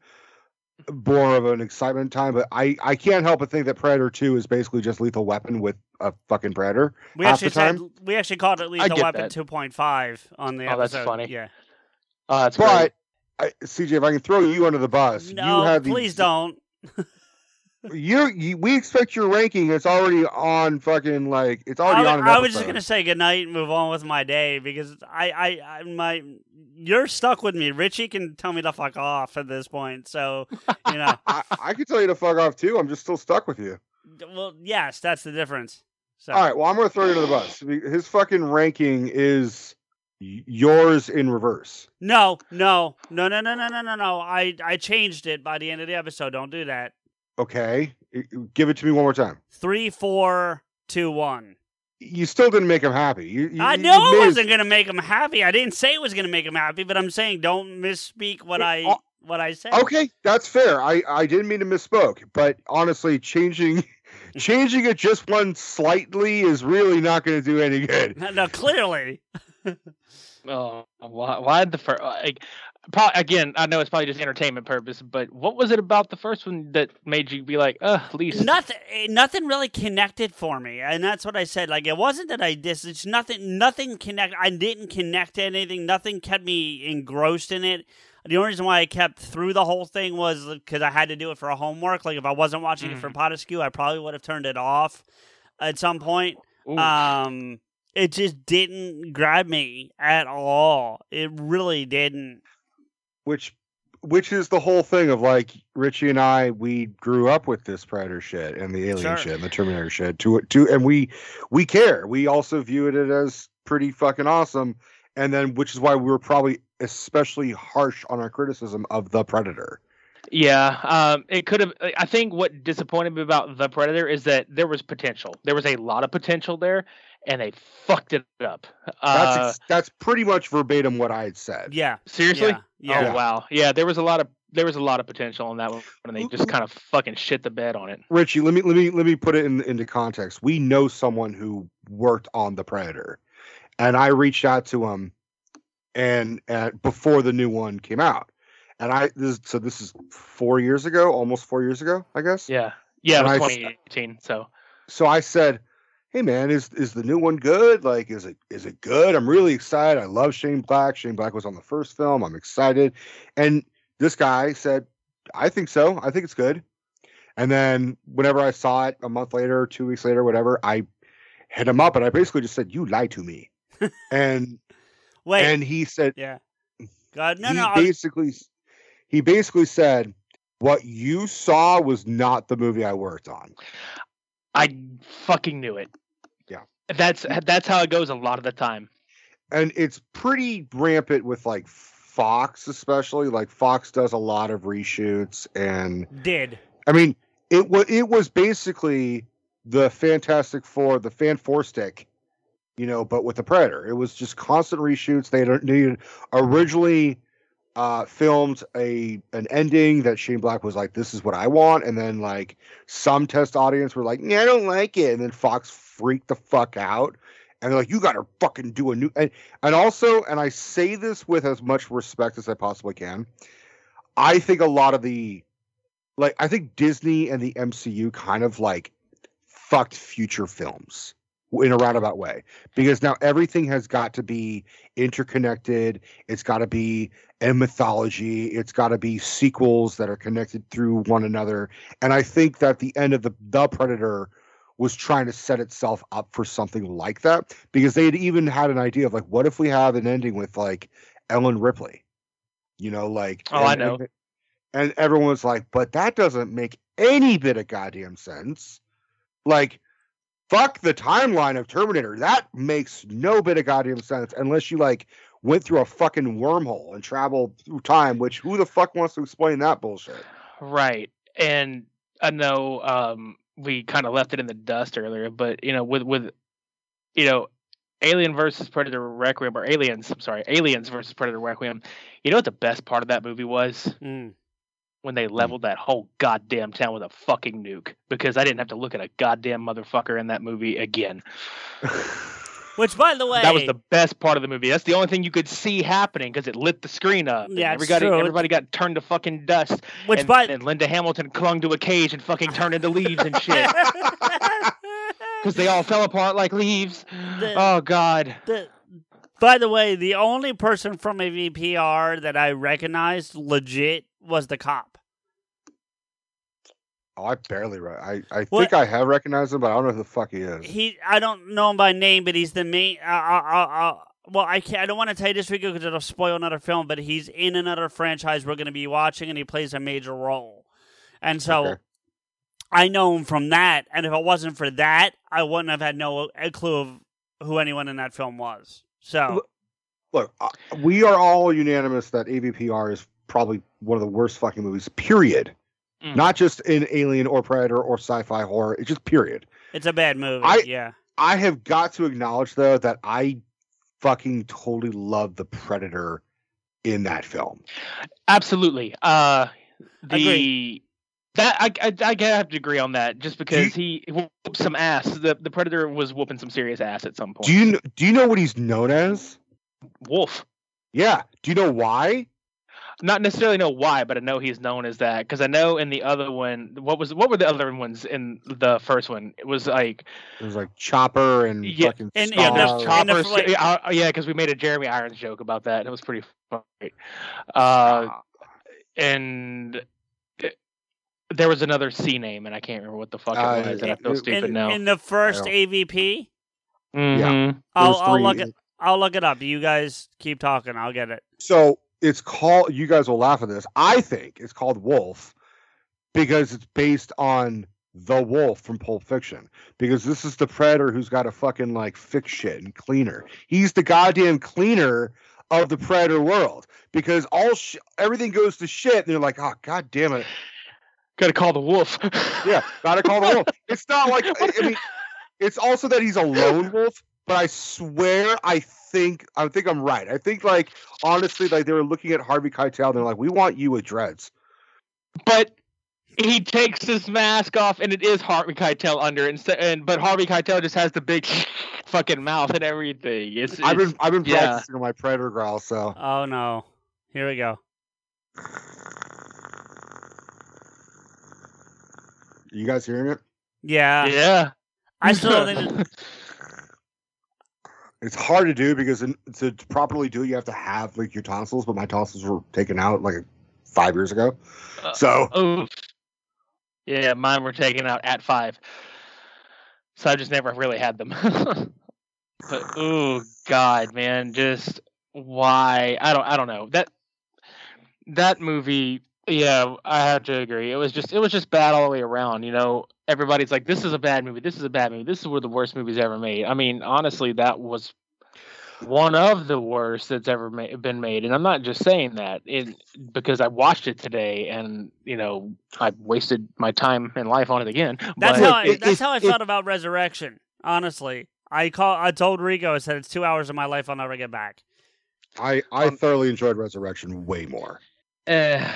more of an excitement time. But I I can't help but think that Predator Two is basically just Lethal Weapon with a fucking Predator We half actually the time. said we actually called it Lethal Weapon that. 2.5 on the Oh, that's funny. Yeah. Oh, that's but I, CJ, if I can throw you under the bus, No, you have the, please don't. You're, you we expect your ranking. It's already on fucking like it's already I, on. I was just gonna say goodnight and move on with my day because I, I, I, my, you're stuck with me. Richie can tell me to fuck off at this point. So, you know, I, I could tell you to fuck off too. I'm just still stuck with you. well, yes, that's the difference. So, All right. Well, I'm gonna throw you to the bus. His fucking ranking is yours in reverse. no, no, no, no, no, no, no, no, no. I, I changed it by the end of the episode. Don't do that. Okay. Give it to me one more time. Three, four, two, one. You still didn't make him happy. You, you, I know I wasn't gonna make him happy. I didn't say it was gonna make him happy, but I'm saying don't misspeak what I what I said. Okay, that's fair. I I didn't mean to misspoke, but honestly, changing changing it just one slightly is really not going to do any good. No, clearly. Oh, why? Why the first? Like, pro- again, I know it's probably just entertainment purpose, but what was it about the first one that made you be like, "Uh, least nothing eh, nothing really connected for me and that's what i said like it wasn't that i dis it's nothing nothing connect i didn't connect to anything nothing kept me engrossed in it the only reason why i kept through the whole thing was because i had to do it for a homework like if i wasn't watching it for Potaskew, i probably would have turned it off at some point um it just didn't grab me at all it really didn't Which which is the whole thing of like Richie and I we grew up with this Predator shit and the Alien Sure. shit and the Terminator shit to to and we we care. We also viewed it as pretty fucking awesome and then which is why we were probably especially harsh on our criticism of the Predator. Yeah, um, it could have. I think what disappointed me about the Predator is that there was potential. There was a lot of potential there, and they fucked it up. That's Uh, ex- that's pretty much verbatim what I had said. yeah seriously? Yeah, yeah. Oh wow. Yeah, there was a lot of there was a lot of potential on that one, and they just kind of fucking shit the bed on it. Richie, let me let me let me put it in, into context. We know someone who worked on the Predator, and I reached out to him, and uh, before the new one came out, and I this so this is four years ago, almost four years ago, I guess. Yeah, yeah, it was I s- 2018. So So I said, "Hey man, is is the new one good? Like, is it is it good? I'm really excited. I love Shane Black. Shane Black was on the first film. I'm excited." And this guy said, "I think so. I think it's good." And then whenever I saw it a month later, two weeks later, whatever, I hit him up and I basically just said, "You lied to me." and Wait. and he said, yeah god no he no I- basically he basically said, "What you saw was not the movie I worked on." I fucking knew it. Yeah. That's that's how it goes a lot of the time. and it's pretty rampant with like Fox, especially. Like Fox does a lot of reshoots, and did I mean, it was it was basically the Fantastic Four, the Fan Four stick, you know, but with the Predator. It was just constant reshoots. They had- needed originally uh, filmed a an ending that Shane Black was like, "This is what I want," and then like some test audience were like, "Yeah, I don't like it," and then Fox freaked the fuck out, and they're like, "You got to fucking do a new." And and also, and I say this with as much respect as I possibly can. I think a lot of the, like, I think Disney and the MCU kind of like fucked future films in a roundabout way because now everything has got to be interconnected. It's got to be a mythology. It's got to be sequels that are connected through one another. And I think that the end of the the Predator was trying to set itself up for something like that because they had even had an idea of like, what if we have an ending with like Ellen Ripley? You know, like Oh, I know. and- and everyone was like, but that doesn't make any bit of goddamn sense. Like, fuck the timeline of Terminator. That makes no bit of goddamn sense unless you like went through a fucking wormhole and traveled through time, which who the fuck wants to explain that bullshit? Right. And I know um, we kind of left it in the dust earlier, but you know, with with you know, Alien versus Predator Requiem or Aliens, I'm sorry, Aliens versus Predator Requiem. You know what the best part of that movie was? Mm. When they hmm. leveled that whole goddamn town with a fucking nuke, because I didn't have to look at a goddamn motherfucker in that movie again. Which, by the way, That was the best part of the movie. That's the only thing you could see happening because it lit the screen up. Yeah, everybody, true. everybody got turned to fucking dust. Which and, by- and Linda Hamilton clung to a cage and fucking turned into leaves and shit because they all fell apart like leaves. oh God. The, by the way, the only person from AVPR that I recognized legit was the cop. Oh, I barely re- I I What- think I have recognized him, but I don't know who the fuck he is. He, I don't know him by name, but he's the main. Uh, uh, uh, uh, well, I can't. I don't want to tell you this because it'll spoil another film. But he's in another franchise we're going to be watching, and he plays a major role. And so, Okay. I know him from that. And if it wasn't for that, I wouldn't have had no a clue of who anyone in that film was. So, Look, uh, we are all unanimous that AVPR is probably one of the worst fucking movies. Period. Mm. Not just in Alien or Predator or sci-fi horror. It's just period. it's a bad movie. I- yeah. I have got to acknowledge though that I fucking totally love the Predator in that film. Absolutely. Uh, the Agree. that I I, I have to agree on that just because he whooped some ass. The the predator was whooping some serious ass at some point. Do you do you know what he's known as? Wolf. Yeah. Do you know why? Not necessarily know why, but I know he's known as that because I know in the other one, what was what were the other ones in the first one? It was like It was like Chopper and yeah, fucking and- yeah, there's the- Scar. and the choppers. yeah, uh, yeah, because we made a Jeremy Irons joke about that. and It was pretty funny. Uh, and it- there was another C name, and I can't remember what the fuck it Uh, was, and I feel stupid in, now. in the first don't- AVP, Mhm. I'll, I'll look it. I'll look it up. You guys keep talking. I'll get it. So it's called. You guys will laugh at this. I think it's called Wolf because it's based on the Wolf from Pulp Fiction. Because this is the Predator who's got to fucking like fix shit and cleaner. He's the goddamn cleaner of the Predator world. Because all sh- everything goes to shit, and they're like, oh god damn it. Gotta call the wolf. Yeah, gotta call the wolf. It's not like I I mean, it's also that he's a lone wolf. But I swear, I think I think I'm right. I think like honestly, like they were looking at Harvey Keitel. And they're like, we want you with dreads. but he takes his mask off, and it is Harvey Keitel under it. Instead, and but Harvey Keitel just has the big fucking mouth and everything. It's, I've been I've been yeah. practicing on my predator growl. So Oh no! Here we go. you guys hearing it? Yeah. Yeah. I still don't think. It's hard to do because in, to properly do it, you have to have like your tonsils. But my tonsils were taken out like five years ago. Uh, So yeah, mine were taken out at five, so I just never really had them. but oh god, man, just why? I don't, I don't know that that movie. Yeah, I have to agree. It was just, it was just bad all the way around. You know, everybody's like, "This is a bad movie. This is a bad movie. This is one of the worst movies ever made." I mean, honestly, that was one of the worst that's ever ma- been made, and I'm not just saying that in because I watched it today, and you know, I wasted my time and life on it again. That's but how. I, it- that's it- how I it- felt about Resurrection. Honestly, I call. I told Rico. I said it's two hours of my life I'll never get back. I I thoroughly enjoyed Resurrection way more. Uh,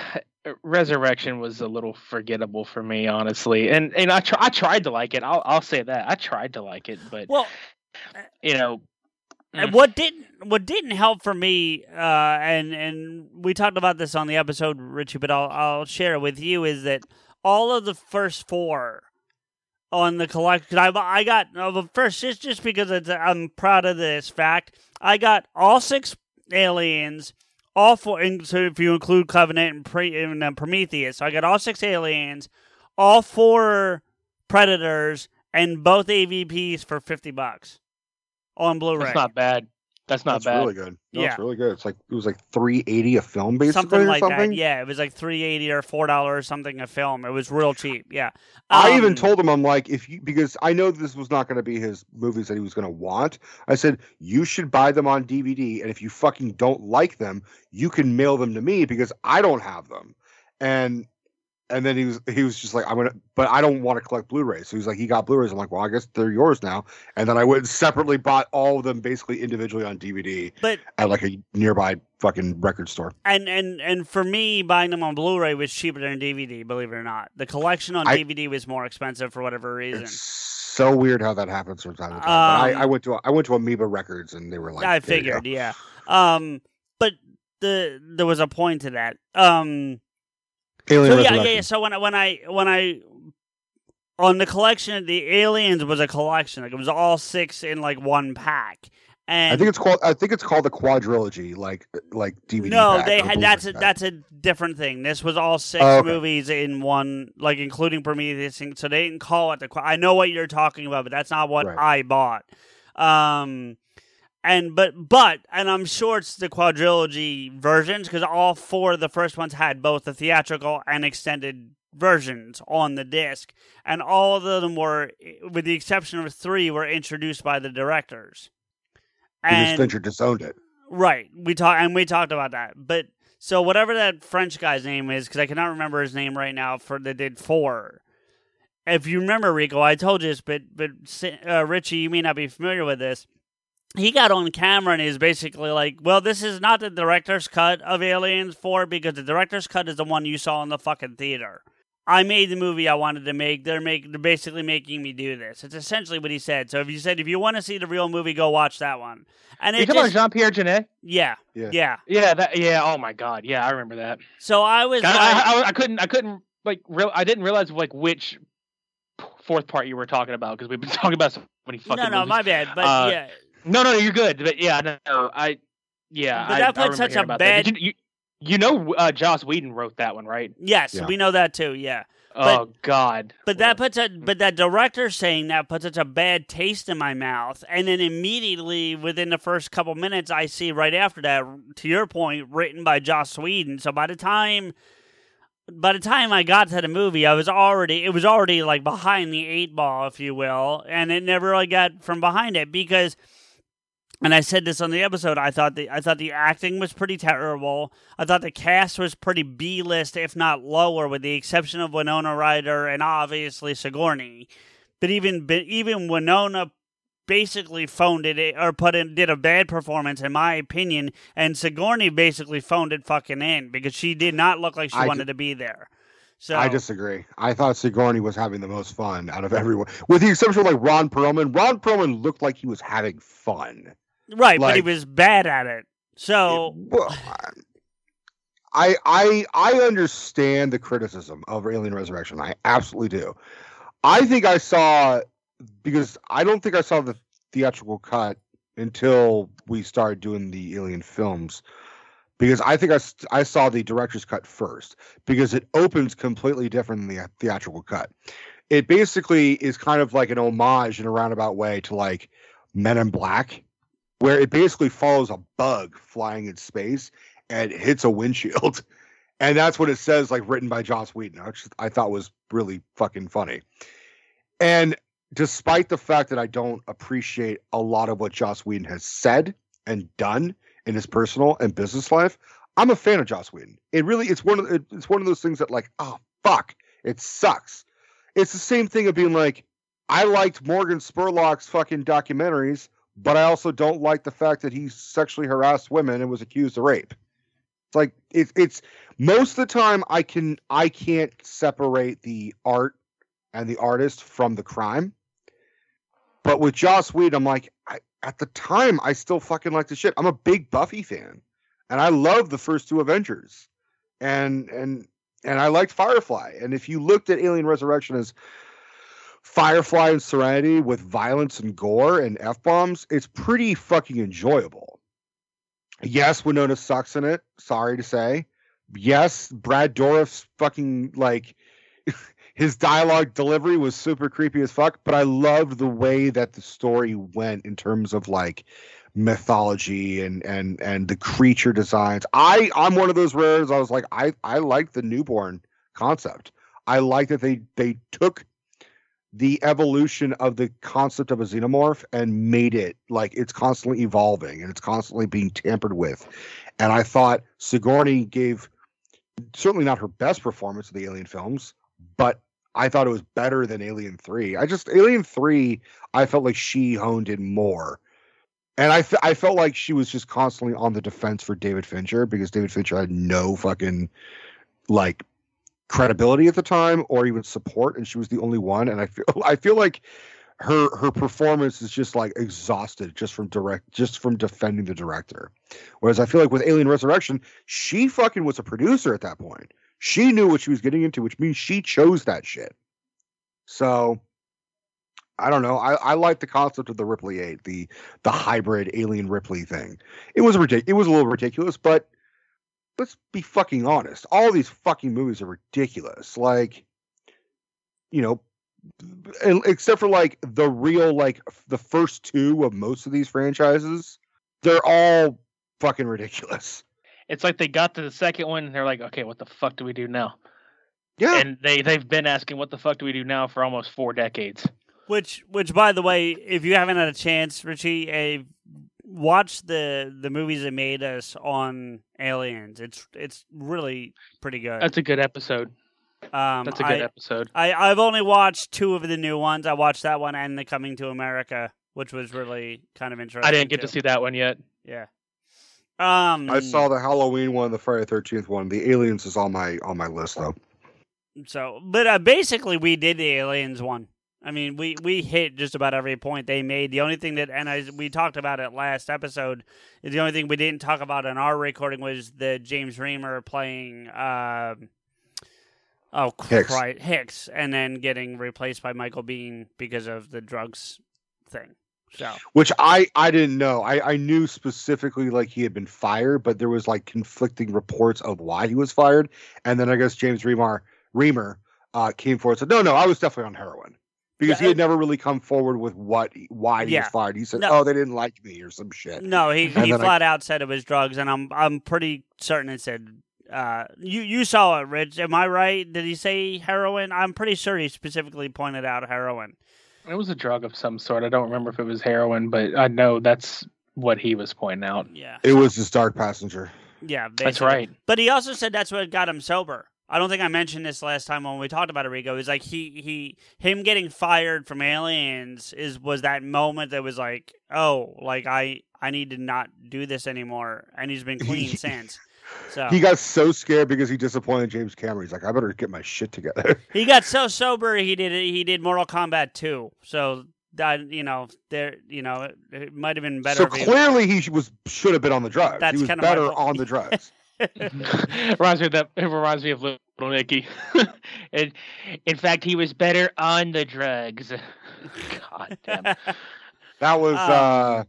Resurrection was a little forgettable for me, honestly, and and I tr- I tried to like it. I'll I'll say that I tried to like it, but well, uh, you know, And what didn't what didn't help for me, uh, and and we talked about this on the episode, Richie, but I'll I'll share it with you is that all of the first four on the collection, I I got uh, no, the first just just because it's, I'm proud of this fact, I got all six aliens. All four, and so if you include Covenant and, Pre, and uh, Prometheus, so I got all six aliens, all four Predators, and both AVPs for fifty bucks on Blu-ray. that's not bad. That's not That's bad. really good. No, Yeah. it's really good. It's like it was like three eighty a film, basically, something or like something. that. Yeah, it was like three eighty or four dollars something a film. It was real cheap. Yeah, I even Um, told him, I'm like, if you because I know this was not going to be his movies that he was going to want. I said you should buy them on DVD, and if you fucking don't like them, you can mail them to me because I don't have them. And and then he was he was just like, I'm gonna, but I don't want to collect Blu-rays. So he's like, he got Blu-rays. I'm like, well, I guess they're yours now. And then I went and separately bought all of them basically individually on DVD But at like a nearby fucking record store. and and and for me, buying them on Blu-ray was cheaper than DVD. Believe it or not, the collection on I- DVD was more expensive for whatever reason. So weird how that happens from time to time. but I, Um, I went to I went to Amoeba Records and they were like, I "There you go." figured, yeah. Um, but the there was a point to that. Um, Alien so yeah, yeah, yeah. So when I when I when I on the collection, the aliens was a collection. Like it was all six in like one pack. And I think it's called. I think it's called the quadrilogy, like like DVD. No, they had that's a that's a different thing. This was all six Oh, okay. movies in one, like including Prometheus. So they didn't call it the. I know what you're talking about, but that's not what Right. I bought. Um, and but but and I'm sure it's the quadrilogy versions because all four of the first ones had both the theatrical and extended versions on the disc, and all of them were, with the exception of three, were introduced by the directors. Because Fincher disowned it. Right. We talked and we talked about that. But so whatever that French guy's name is, because I cannot remember his name right now for that did four. If you remember Rico, I told you this, but but uh, Richie, you may not be familiar with this. He got on camera and he's basically like, "Well, this is not the director's cut of Aliens Four because the director's cut is the one you saw in the fucking theater." I made the movie I wanted to make. They're make they're basically making me do this. It's essentially what he said. So if you said if you want to see the real movie, go watch that one. And it talking just, about Jean Pierre Jeunet? yeah, Yeah. yeah. Yeah, that. Yeah. Oh my God. Yeah, I remember that. So I was I, I, I, I couldn't. I couldn't like. Real. I didn't realize like which fourth part you were talking about because we've been talking about so many fucking. no, no, movies. my bad. But Uh, yeah, No, no, you're good. But yeah, no, no I. Yeah, But I, that I put remember such a bad- Did You, you, you know, uh, Joss Whedon wrote that one, right? yes, Yeah. we know that too. Yeah, oh God. but that puts a but that director saying that puts such a bad taste in my mouth, and then immediately within the first couple minutes, I see right after that, to your point, written by Joss Whedon. So by the time. By the time I got to the movie, I was already it was already like behind the eight ball, if you will, and it never really got from behind it because and I said this on the episode. I thought the I thought the acting was pretty terrible. I thought the cast was pretty B list, if not lower, with the exception of Winona Ryder and obviously Sigourney. But even but even Winona basically phoned it or put in did a bad performance in my opinion, and Sigourney basically phoned it fucking in because she did not look like she I wanted d- to be there. So I disagree. I thought Sigourney was having the most fun out of everyone, with the exception of like Ron Perlman. Ron Perlman looked like he was having fun. Right, but he was bad at it. So Well, I I I understand the criticism of Alien Resurrection. I absolutely do. I think I saw because I don't think I saw the theatrical cut until we started doing the Alien films. Because I think I, I saw the director's cut first because it opens completely different than the theatrical cut. It basically is kind of like an homage in a roundabout way to like Men in Black, where it basically follows a bug flying in space and hits a windshield. And that's what it says, like written by Joss Whedon, which I thought was really fucking funny. And despite the fact that I don't appreciate a lot of what Joss Whedon has said and done in his personal and business life, I'm a fan of Joss Whedon. It really, it's one of it's one of those things that like, oh fuck, it sucks. It's the same thing of being like, I liked Morgan Spurlock's fucking documentaries, but I also don't like the fact that he sexually harassed women and was accused of rape. It's like it's it's most of the time I can I can't separate the art and the artist from the crime. But with Joss Whedon, I'm like, I, at the time, I still fucking like the shit. I'm a big Buffy fan, and I love the first two Avengers, and and and I liked Firefly. And if you looked at Alien Resurrection as Firefly and Serenity with violence and gore and f bombs, it's pretty fucking enjoyable. Yes, Winona sucks in it. Sorry to say. Yes, Brad Dourif's fucking like his dialogue delivery was super creepy as fuck, but I loved the way that the story went in terms of like mythology and and and the creature designs. I I'm one of those rares. I was like I I like the newborn concept. I like that they they took the evolution of the concept of a xenomorph and made it like it's constantly evolving and it's constantly being tampered with. And I thought Sigourney gave certainly not her best performance of the Alien films, but I thought it was better than Alien 3. I just Alien 3 I felt like she honed in more. And I, f- I felt like she was just constantly on the defense for David Fincher because David Fincher had no fucking like credibility at the time or even support and she was the only one and I feel I feel like her her performance is just like exhausted just from direct just from defending the director. Whereas I feel like with Alien Resurrection, she fucking was a producer at that point. She knew what she was getting into, which means she chose that shit. So I don't know. I, I like the concept of the Ripley Eight, the the hybrid alien Ripley thing. It was ridiculous. It was a little ridiculous, but let's be fucking honest. All these fucking movies are ridiculous. Like, you know, except for like the real like the first two of most of these franchises, they're all fucking ridiculous. It's like they got to the second one and they're like, okay, what the fuck do we do now? Yeah. And they they've been asking what the fuck do we do now for almost four decades. Which, which, by the way, if you haven't had a chance, Richie, uh, watch the the movies that made us on Aliens. It's it's really pretty good. That's a good episode. Um, That's a good I, episode. I I've only watched two of the new ones. I watched that one and the Coming to America, which was really kind of interesting. I didn't get too. to see that one yet. Yeah. Um, I saw the Halloween one, the Friday Thirteenth one. The Aliens is on my on my list though. So, but uh, basically, we did the aliens one. I mean, we we hit just about every point they made. The only thing that, and I, we talked about it last episode, is the only thing we didn't talk about in our recording was the James Remar playing, uh, oh Hicks. Christ, Hicks, and then getting replaced by Michael Biehn because of the drugs thing. So, Which I I didn't know. I I knew specifically like he had been fired, but there was like conflicting reports of why he was fired. And then I guess James Remar Remar uh, came forward and said, "No, no, I was definitely on heroin." Because he had never really come forward with what why he Yeah. was fired. He said, No. "Oh, they didn't like me" or some shit. No, he, And he then I- flat out said it was drugs, and I'm I'm pretty certain it said. Uh, you you saw it, Rich. Am I right? Did he say heroin? I'm pretty sure he specifically pointed out heroin. It was a drug of some sort. I don't remember if it was heroin, but I know that's what he was pointing out. Yeah. It was his dark passenger. Yeah, That's right. But he also said that's what got him sober. I don't think I mentioned this last time when we talked about it, Rico. Is like he he him getting fired from Aliens is was that moment that was like, oh, like I I need to not do this anymore, and he's been clean since. So He got so scared because he disappointed James Cameron. He's like, "I better get my shit together." He got so sober he did he did Mortal Kombat 2. So that you know there you know it, it might have been better. so if he- clearly, he was should have been on the drugs. That's he was better on the drugs. reminds me of that. It reminds me of Little Nicky. and in fact, he was better on the drugs. God damn. That was Um, uh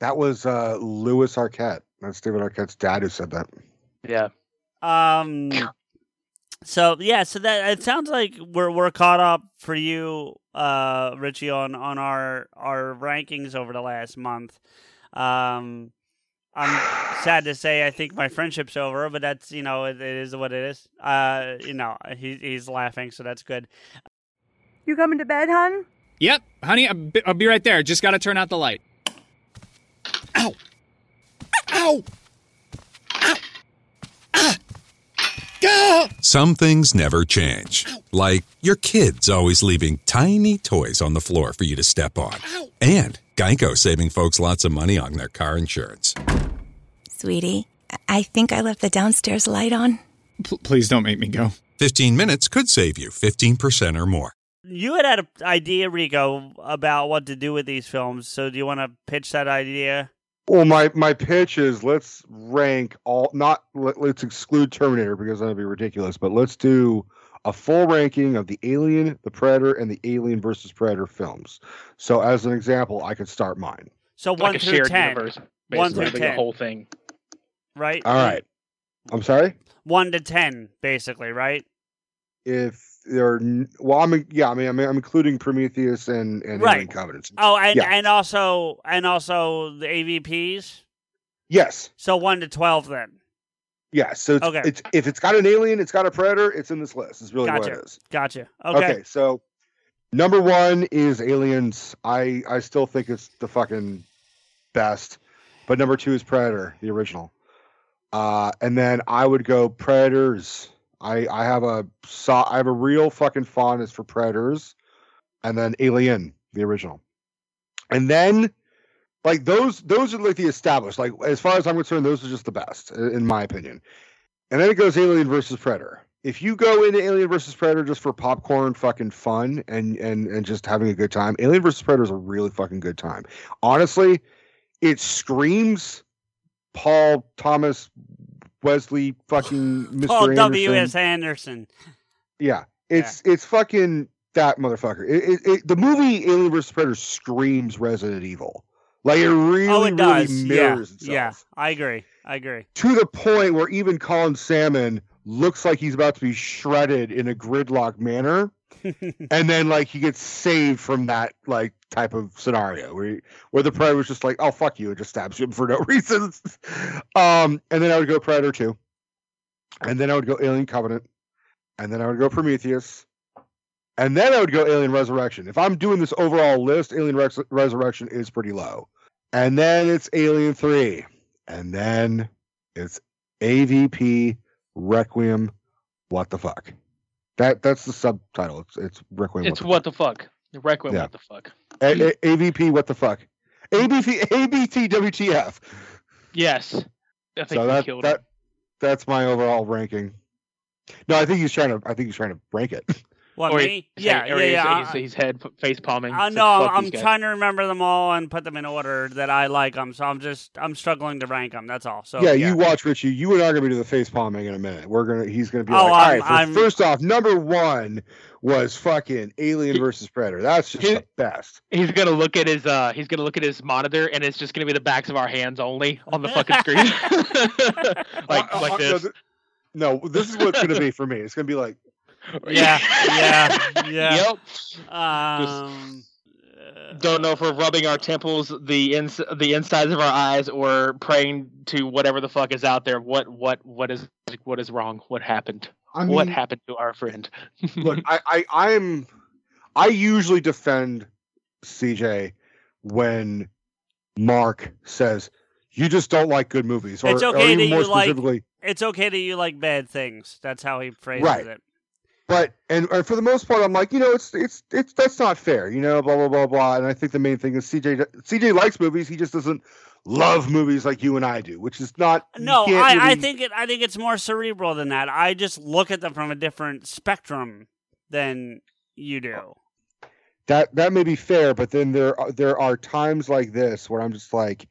that was uh Lewis Arquette. That's David Arquette's dad who said that. Yeah. Um. So yeah, so that it sounds like we're we're caught up for you, uh, Richie, on on our our rankings over the last month. Um, I'm sad to say I think my friendship's over, but that's you know it, it is what it is. Uh, you know he he's laughing, so that's good. You coming to bed, hon? Yep, honey, I'll be, I'll be right there. Just gotta turn out the light. Ow! Ow! Some things never change. Like your kids always leaving tiny toys on the floor for you to step on. And Geico saving folks lots of money on their car insurance. Sweetie, I think I left the downstairs light on. P- please don't make me go. 15 minutes could save you 15% or more. You had had an idea, Rico, about what to do with these films. So do you want to pitch that idea? Well, my my pitch is let's rank all not let, us exclude Terminator because that'd be ridiculous, but let's do a full ranking of the Alien, the Predator, and the Alien versus Predator films. So, as an example, I could start mine. So one like through shared ten. universe, one basically, through ten. the whole thing. Right. All right. I'm sorry. One to ten, basically. Right. If there, are, well, I'm yeah, I mean, I'm, I'm including Prometheus and and Right. Alien Covenants. Oh, and Yeah. and also and also the AVPs. Yes. So one to twelve then. Yeah, so it's, Okay. it's if it's got an alien, it's got a predator, it's in this list. Is really Gotcha. what it is. Gotcha. Okay. so number one is Aliens. I I still think it's the fucking best, but number two is Predator, the original. Uh, and then I would go Predators. I I have a so I have a real fucking fondness for Predators, and then Alien, the original, and then like those those are like the established. Like as far as I'm concerned, those are just the best in my opinion. And then it goes Alien versus Predator. If you go into Alien versus Predator just for popcorn fucking fun and and and just having a good time, Alien versus Predator is a really fucking good time. Honestly, it screams Paul Thomas Wesley fucking Mr. Paul Anderson. W. S. Anderson. Yeah, it's it's fucking that motherfucker. It, it, it, the movie Alien vs Predator screams Resident Evil. Like it really, oh, it really does. mirrors yeah. itself Yeah. I agree. I agree. to the point where even Colin Salmon looks like he's about to be shredded in a gridlock manner, and then like he gets saved from that like type of scenario where he, where the predator was just like, "Oh fuck you," and just stabs him for no reason. um, and then I would go Predator two, and then I would go Alien Covenant, and then I would go Prometheus. And then I would go Alien Resurrection. If I'm doing this overall list, Alien Rex- Resurrection is pretty low. And then it's Alien 3. And then it's AVP Requiem. What the fuck? That that's the subtitle. It's it's Requiem. It's what what the fuck. Requiem. Yeah. What the fuck? A- A- AVP. What the fuck? ABT WTF. Yes. I think So that killed that that's my overall ranking. No, I think he's trying to. I think he's trying to rank it. What Or me? he's- Yeah. or Yeah. he's- Yeah. He's, he's head face palming. I Said, know. I'm, I'm trying to remember them all and put them in order that I like them. So I'm just I'm struggling to rank them. That's all. So yeah, you watch Richie. You and I are gonna be doing the face palming in a minute. We're gonna. He's gonna be Oh, like, all I'm- right. so first off, number one was fucking Alien versus Predator. That's just the best. He's gonna look at his uh he's gonna look at his monitor and it's just gonna be the backs of our hands only on the fucking screen. like Uh, like uh, this. No, this is what it's gonna be for me. It's gonna be like, Yeah. Yeah. Yeah. Yep. Um. Don't know if we're rubbing our temples, the ins the insides of our eyes, or praying to whatever the fuck is out there. What what what is what is wrong? What happened? I what happened to our friend? look, I, I, I'm, I usually defend CJ when Mark says you just don't like good movies, or, It's okay even that more you like. It's okay that you like bad things. That's how he phrases Right. it. But and, and for the most part, I'm like, you know, it's it's it's that's not fair, you know, blah blah blah blah. And I think the main thing is CJ CJ likes movies, he just doesn't love movies like you and I do, which is not. No, I, I think it. I think it's more cerebral than that. I just look at them from a different spectrum than you do. that that may be fair, but then there are, there are times like this where I'm just like,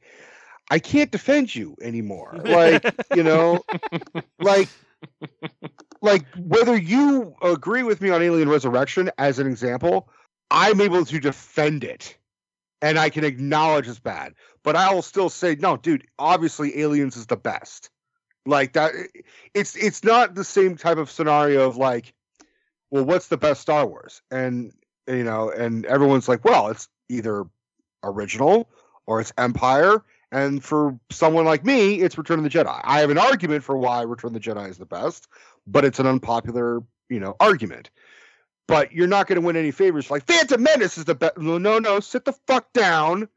I can't defend you anymore. Like you know, like like whether you agree with me on Alien Resurrection as an example, I'm able to defend it, and I can acknowledge it's bad. But I will still say, no, dude. Obviously, Aliens is the best. Like that, it's it's not the same type of scenario of like, well, what's the best Star Wars? And you know, and everyone's like, well, it's either original or it's Empire. And for someone like me, it's Return of the Jedi. I have an argument for why Return of the Jedi is the best, but it's an unpopular, you know, argument. But you're not going to win any favors. Like Phantom Menace is the best. No, no, no, sit the fuck down.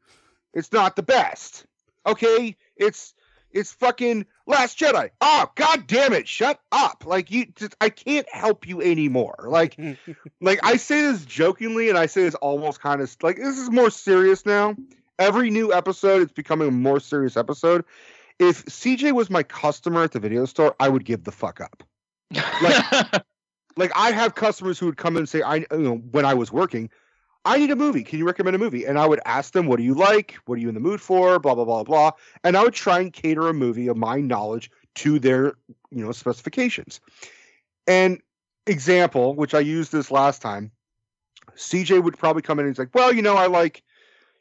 It's not the best. Okay, it's it's fucking Last Jedi. Oh, god damn it, shut up. Like you just I can't help you anymore. Like like I say this jokingly and I say this almost kind of like this is more serious now. every new episode, it's becoming a more serious episode. If CJ was my customer at the video store, I would give the fuck up. Like, like I have customers who would come in and say, I you know, when I was working, I need a movie. Can you recommend a movie? And I would ask them, what do you like? What are you in the mood for? Blah blah blah blah. And I would try and cater a movie of my knowledge to their you know specifications. And example, which I used this last time, CJ would probably come in and he's like, well, you know, I like,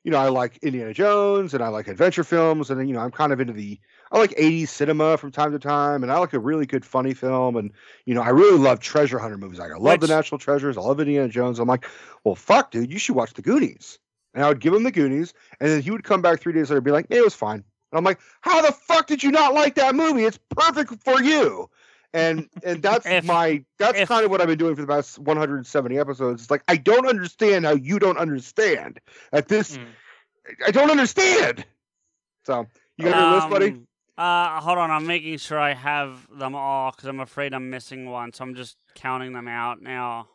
you know, I like Indiana Jones and I like adventure films, and you know, I'm kind of into the I like 80s cinema from time to time, and I like a really good funny film, and you know, I really love treasure hunter movies. Like I love Which- the National Treasures, I love Indiana Jones. I'm like, well, fuck, dude, you should watch the Goonies. And I would give him the Goonies, and then he would come back three days later and be like, "Yeah, it was fine. And I'm like, how the fuck did you not like that movie? It's perfect for you. And and that's my that's kind of what I've been doing for the past 170 episodes. It's like I don't understand how you don't understand at this. Hmm. I don't understand. So you got your list, buddy? Um, Uh, hold on. I'm making sure I have them all because I'm afraid I'm missing one. So I'm just counting them out now,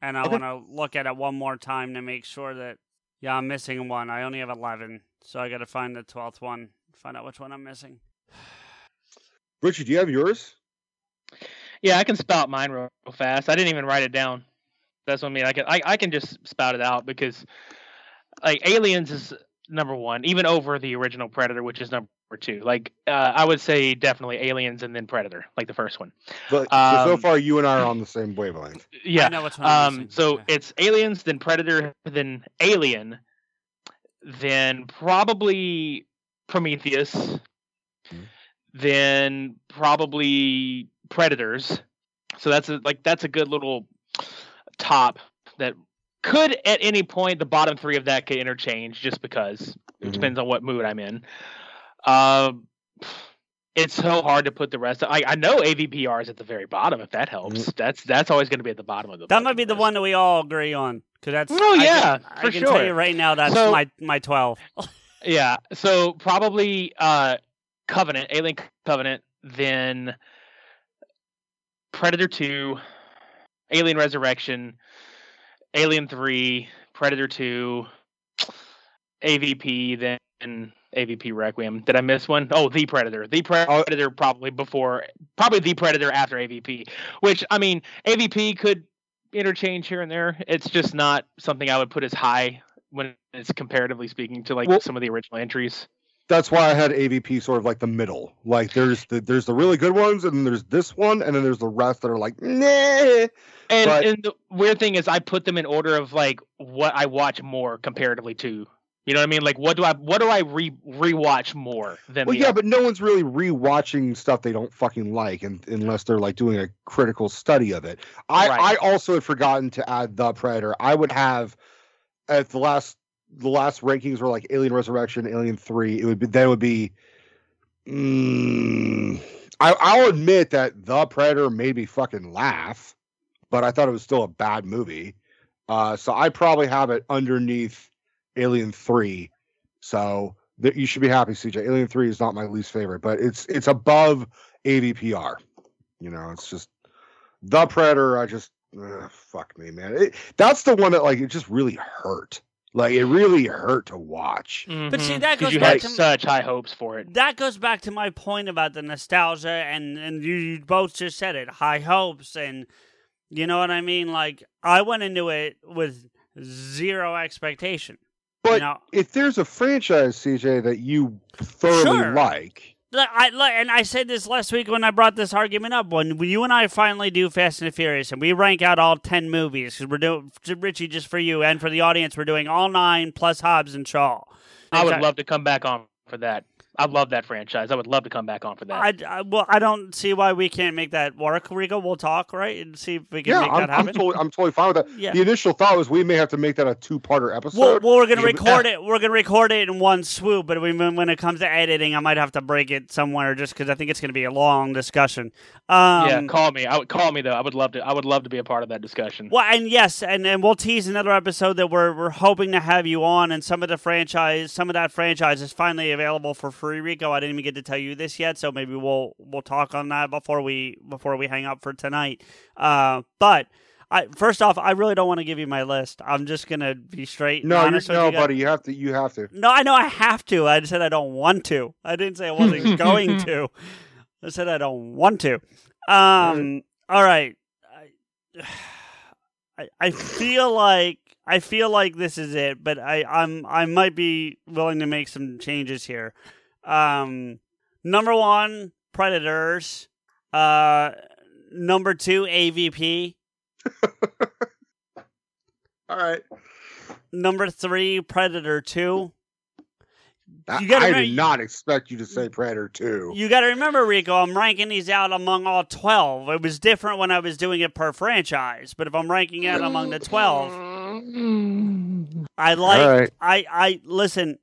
and I Okay. want to look at it one more time to make sure that yeah, I'm missing one. I only have eleven, so I got to find the twelfth one. Find out which one I'm missing. Richard, do you have yours? Yeah, I can spout mine real, real fast. I didn't even write it down. That's what I mean. I can I, I can just spout it out because like Aliens is number one, even over the original Predator, which is number two. Like uh, I would say definitely Aliens and then Predator, like the first one. But so, so Um, far, you and I are on the same wavelength. Yeah. know which Um. So it's Aliens, then Predator, then Alien, then probably Prometheus, Hmm. then probably Predators. So that's a, like that's a good little top that could at any point the bottom three of that could interchange just because Mm-hmm. it depends on what mood I'm in. Um, it's so hard to put the rest. Of, I I know AVPR is at the very bottom. If that helps, Mm-hmm. that's that's always going to be at the bottom of the. That might be the one that we all agree on. Cause that's Oh, I yeah, can, for I can tell sure. you right now that's So- my my twelve. Yeah. So probably uh Covenant, Alien Covenant, then Predator 2, Alien Resurrection, Alien 3, Predator 2, AVP, then AVP Requiem. Did I miss one? Oh, The Predator. The oh. Predator probably before probably The Predator after AVP, which I mean, AVP could interchange here and there. It's just not something I would put as high when it's comparatively speaking to like Well- some of the original entries. That's why I had AVP sort of like the middle. Like there's the there's the really good ones, and then there's this one, and then there's the rest that are like, nah. And But- and the weird thing is I put them in order of like what I watch more comparatively to. You know what I mean? Like what do I what do I re rewatch more than Well, yeah, other? but no one's really rewatching stuff they don't fucking like, and unless they're like doing a critical study of it. I Right. I also had forgotten to add the Predator. I would have at the last the last rankings were like Alien Resurrection, Alien Three. It would be then would be. Mm, I I'll admit that the Predator made me fucking laugh, but I thought it was still a bad movie. Uh, so I probably have it underneath Alien Three. So that you should be happy, CJ. Alien Three is not my least favorite, but it's it's above AVPR. You know, it's just the Predator. I just ugh, fuck me, man. It, that's the one that like it just really hurt. Like it really hurt to watch. Mm-hmm. But see, that 'Cause goes you back had to such high hopes for it. that goes back to my point about the nostalgia and and you, you both just said it high hopes and you know what i mean like i went into it with zero expectation But know- if there's a franchise, CJ, that you thoroughly Sure. like, Like, I and I said this last week when I brought this argument up. When you and I finally do Fast and the Furious, and we rank out all ten movies, because we're doing Richie just for you and for the audience, we're doing all nine plus Hobbs and Shaw. I would Exact- love to come back on for that. I love that franchise. I would love to come back on for that. I, I well, I don't see why we can't make that work, Rico. We'll talk, right, and see if we can yeah, make I'm, that I'm happen. totally I'm totally fine with that. Yeah. The initial thought was we may have to make that a two parter episode. Well, well, we're gonna record it. We're gonna record it in one swoop. But when, when it comes to editing, I might have to break it somewhere, just because I think it's gonna be a long discussion. Um, yeah, call me. I would call me though. I would love to. I would love to be a part of that discussion. Well, and yes, and, and we'll tease another episode that we're we're hoping to have you on, and some of the franchise, some of that franchise is finally available for free. Rico, I didn't even get to tell you this yet, so maybe we'll we'll talk on that before we before we hang up for tonight. Uh, but I first off, I really don't want to give you my list. I'm just gonna be straight. No, you're, honest with no, you buddy. You have to. You have to. No, I know I have to. I said I don't want to. I didn't say I wasn't going to. I said I don't want to. Um. All right. I, I I feel like I feel like this is it, but I I'm I might be willing to make some changes here. Um. Number one, Predators. Uh. Number two, AVP. All right. Number three, Predator Two. I, You gotta I remember- did not expect you to say Predator Two. You got to remember, Rico, I'm ranking these out among all 12. It was different when I was doing it per franchise, but if I'm ranking out among the 12, I like, All right. I, I, listen,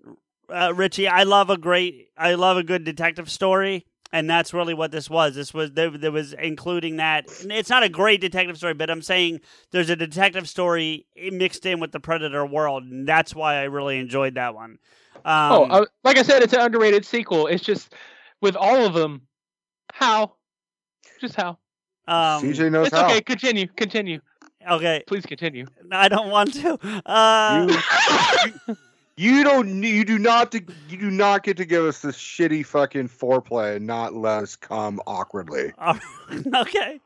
uh, Richie, I love a great, I love a good detective story. And that's really what this was. This was there, there was including that. and It's not a great detective story, but I'm saying there's a detective story mixed in with the Predator world, and that's why I really enjoyed that one. Um, oh, uh, like I said, it's an underrated sequel. It's just with all of them, how? Just how? um, CJ knows it's how. okay. Continue. Continue. Okay, Please continue. I don't want to. Uh, You don't. You do not. You do not get to give us this shitty fucking foreplay and not let us come awkwardly. Uh, okay.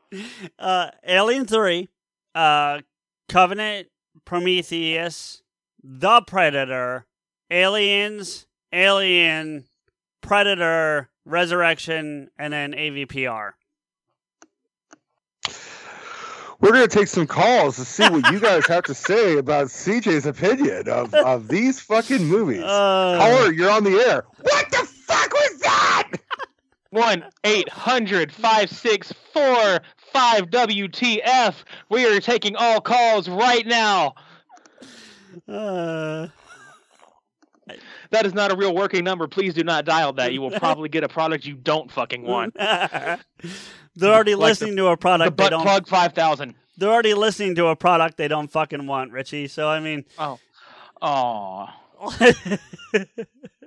Uh, Alien 3, uh, Covenant, Prometheus, The Predator, Aliens, Alien, Predator, Resurrection, and then AVPR. We're gonna take some calls to see what you guys have to say about CJ's opinion of, of these fucking movies. Uh, Caller, you're on the air. What the fuck was that? One eight hundred five six four five WTF. We are taking all calls right now. Uh, That is not a real working number. Please do not dial that. You will probably get a product you don't fucking want. they're already Like listening to a The product they don't. plug five thousand. They're already listening to a product they don't fucking want, Richie. So I mean, Oh, oh.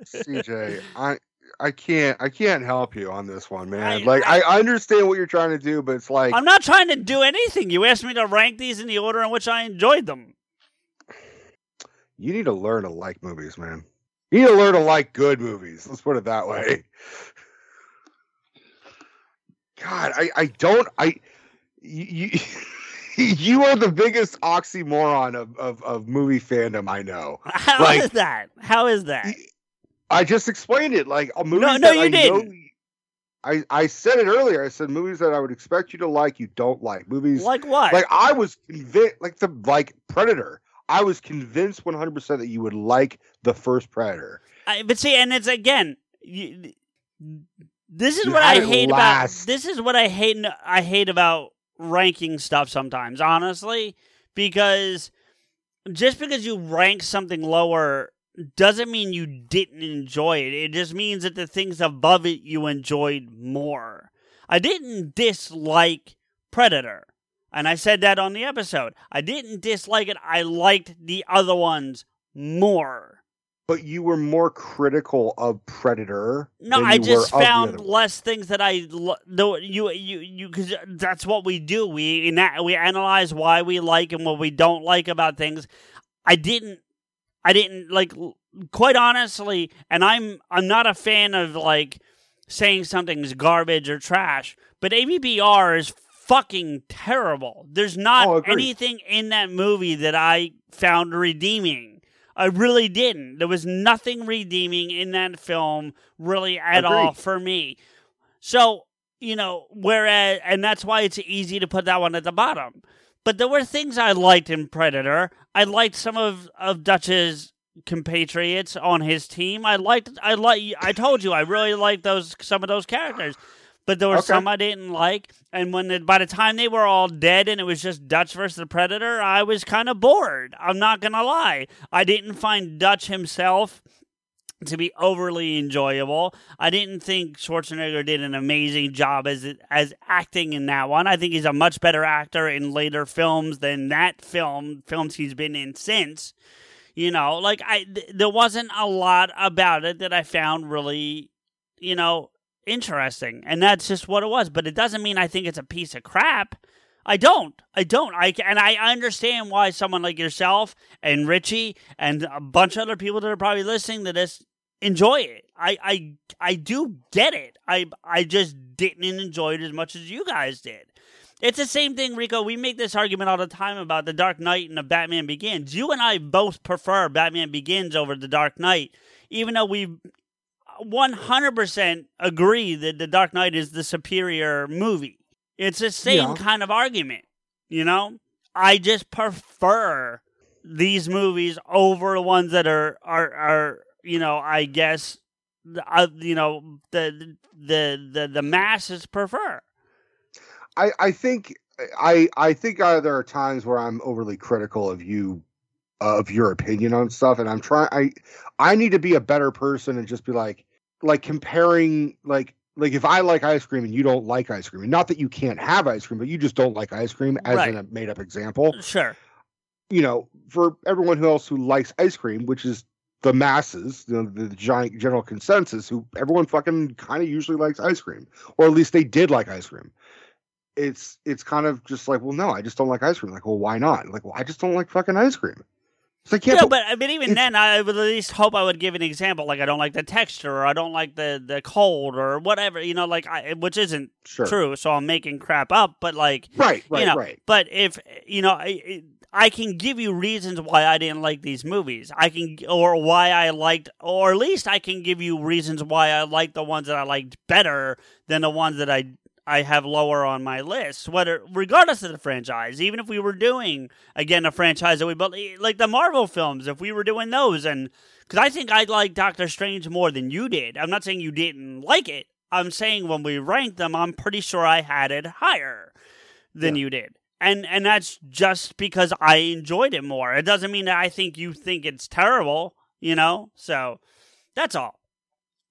CJ, I I can't I can't help you on this one, man. like I, I understand what you're trying to do, but it's like I'm not trying to do anything. You asked me to rank these in the order in which I enjoyed them. you need to learn to like movies, man. You need to learn to like good movies. Let's put it that way. God, I, I don't I you you, are the biggest oxymoron of, of, of movie fandom I know. How is Like- that? How is that? I just explained it. Like uh, a movie. no, that you I didn't. I, I said it earlier. I said movies that I would expect you to like, you don't like. Movies Like what? Like I was convinced, like the like Predator. I was convinced 100 percent that you would like the first Predator. I, but see, and it's again, you, this is You what I hate last. about. This is what I hate. I hate about ranking stuff sometimes, honestly, because just because you rank something lower doesn't mean you didn't enjoy it. It just means that the things above it you enjoyed more. I didn't dislike Predator. And I said that on the episode. I didn't dislike it. I liked the other ones more. But you were more critical of Predator. No, I just found less things that I no you you you because that's what we do. We we analyze why we like and what we don't like about things. I didn't. I didn't like. Quite honestly, and I'm I'm not a fan of like saying something's garbage or trash. But AVPR is fucking terrible. There's not Oh, anything in that movie that I found redeeming. I really didn't. There was nothing redeeming in that film, really at all for me. So, you know, whereas, and that's why it's easy to put that one at the bottom. But there were things I liked in Predator. I liked some of, of Dutch's compatriots on his team. I liked, I like, I told you, I really liked those, some of those characters. But there were Okay. some I didn't like, and when the, by the time they were all dead and it was just Dutch versus the Predator, I was kind of bored. I'm not gonna lie. I didn't find Dutch himself to be overly enjoyable. I didn't think Schwarzenegger did an amazing job as as acting in that one. I think he's a much better actor in later films than that film films he's been in since. You know, like I th- there wasn't a lot about it that I found really, you know, interesting. And that's just what it was, but it doesn't mean I think it's a piece of crap. I don't. I don't. I and I understand why someone like yourself and Richie and a bunch of other people that are probably listening to this enjoy it. I I I do get it. I I just didn't enjoy it as much as you guys did. It's the same thing, Rico. We make this argument all the time about the Dark Knight and the Batman Begins. You and I both prefer Batman Begins over the Dark Knight, even though we 100% agree that the Dark Knight is the superior movie. It's the same Yeah. kind of argument, you know? I just prefer these movies over the ones that are are are you know, I guess the- uh, you know, the the the the masses prefer. I, I think I I think uh, there are times where I'm overly critical of you of your opinion on stuff, and I'm trying. I I need to be a better person and just be like like comparing like like if I like ice cream and you don't like ice cream, and not that you can't have ice cream, but you just don't like ice cream as Right. in a made up example. Mm, sure. You know, for everyone who else who likes ice cream, which is the masses, you know, the, the giant general consensus, who everyone fucking kind of usually likes ice cream, or at least they did like ice cream it's it's kind of just like, well, no, I just don't like ice cream. Like, well, why not? Like, well, I just don't like fucking ice cream. Like, yeah, Yeah, but, but I mean, even then, I would at least hope I would give an example. Like, I don't like the texture, or I don't like the the cold, or whatever. You know, like, I, which isn't Sure. true. So I'm making crap up. But like, Right, right, you know, right. But if you know, I, I can give you reasons why I didn't like these movies. I can, or why I liked, or at least I can give you reasons why I liked the ones that I liked better than the ones that I I have lower on my list. Whether regardless of the franchise, even if we were doing again a franchise that we built, eh, like the Marvel films, if we were doing those, and because I think I like Doctor Strange more than you did. I'm not saying you didn't like it. I'm saying when we ranked them, I'm pretty sure I had it higher than you did. And and that's just because I enjoyed it more. It doesn't mean that I think you think it's terrible, you know? So that's all.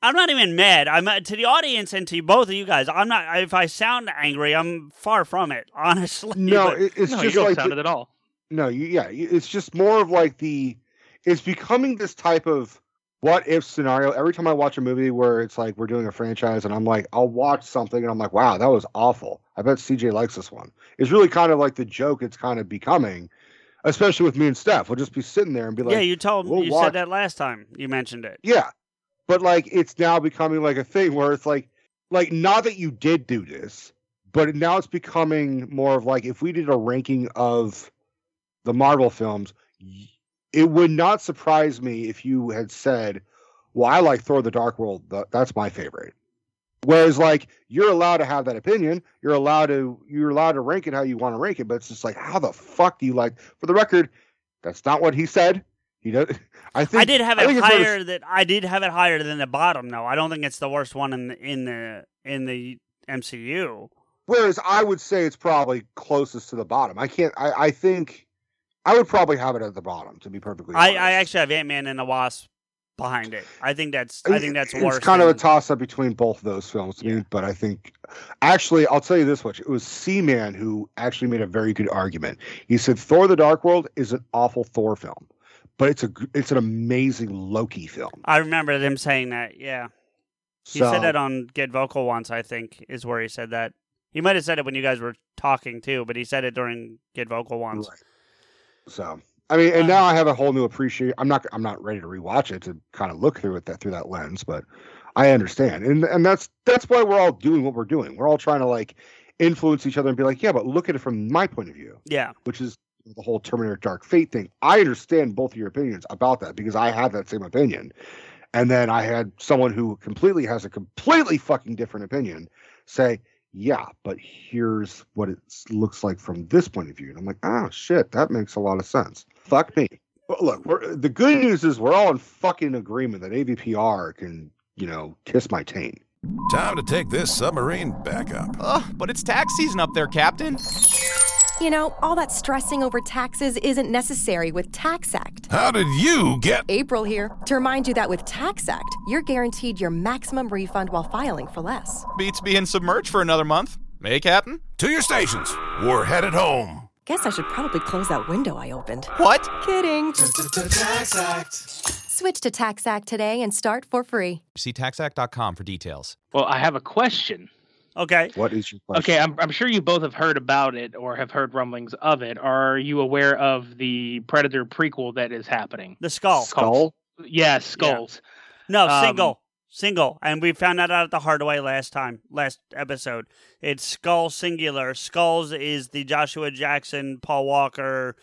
I'm not even mad. I'm uh, to the audience and to both of you guys. I'm not. If I sound angry, I'm far from it. Honestly, no, But- it, it's No, just you don't like sound the- it at all. No, you, yeah, it's just more of like the. It's becoming this type of what if scenario. Every time I watch a movie where it's like we're doing a franchise, and I'm like, I'll watch something, and I'm like, wow, that was awful. I bet CJ likes this one. It's really kind of like the joke it's kind of becoming, especially with me and Steph. We'll just be sitting there and be like, yeah, you told we'll you watch- said that last time you mentioned it. Yeah. But like it's now becoming like a thing where it's like like not that you did do this, but now it's becoming more of like if we did a ranking of the Marvel films, it would not surprise me if you had said, "Well, I like Thor: The Dark World. That's my favorite." Whereas, like, you're allowed to have that opinion. You're allowed to you're allowed to rank it how you want to rank it. But it's just like, how the fuck do you like? For the record, that's not what he said. He does. I think I did have I it it's higher that I did have it higher than the bottom though. I don't think it's the worst one in the in the in the MCU. Whereas I would say it's probably closest to the bottom. I can't. I, I think I would probably have it at the bottom. To be perfectly I, honest, I actually have Ant Man and the Wasp behind it. I think that's I think that's it's worse. kind of a toss up between both of those films to me. But I think actually, I'll tell you this much: it was C-Man who actually made a very good argument. He said Thor: The Dark World is an awful Thor film, but it's a it's an amazing Loki film. I remember them saying that. Yeah, he So- said that on Get Vocal once. I think is where he said that. He might have said it when you guys were talking too, but he said it during Get Vocal once. Right. So I mean, and um, now I have a whole new appreciation. I'm not I'm not ready to rewatch it to kind of look through it that through that lens, but I understand, and and that's that's why we're all doing what we're doing. We're all trying to like influence each other and be like, yeah, but look at it from my point of view, Yeah, which is the whole Terminator Dark Fate thing. I understand both of your opinions about that because I had that same opinion, and then I had someone who completely has a completely fucking different opinion say. Yeah, but here's what it looks like from this point of view. And I'm like, oh shit, that makes a lot of sense. Fuck me. Well, look, we're, the good news is we're all in fucking agreement that AVPR can, you know, kiss my taint. Time to take this submarine back up. Ugh, but it's tax season up there, Captain. You know, all that stressing over taxes isn't necessary with TaxAct. How did you get? April here to remind you that with TaxAct, you're guaranteed your maximum refund while filing for less. Beats being submerged for another month. Hey, Captain? To your stations. We're headed home. Guess I should probably close that window I opened. What? Kidding. TaxAct. Switch to TaxAct today and start for free. See taxact.com for details. Well, I have a question. Okay. What is your question? Okay, I'm I'm sure you both have heard about it or have heard rumblings of it. Are you aware of the Predator prequel that is happening? The skull. Skull? Yeah, skulls. No, Um, single. Single. And we found that out at the hard way last time, last episode. It's Skull singular. Skulls is the Joshua Jackson, Paul Walker,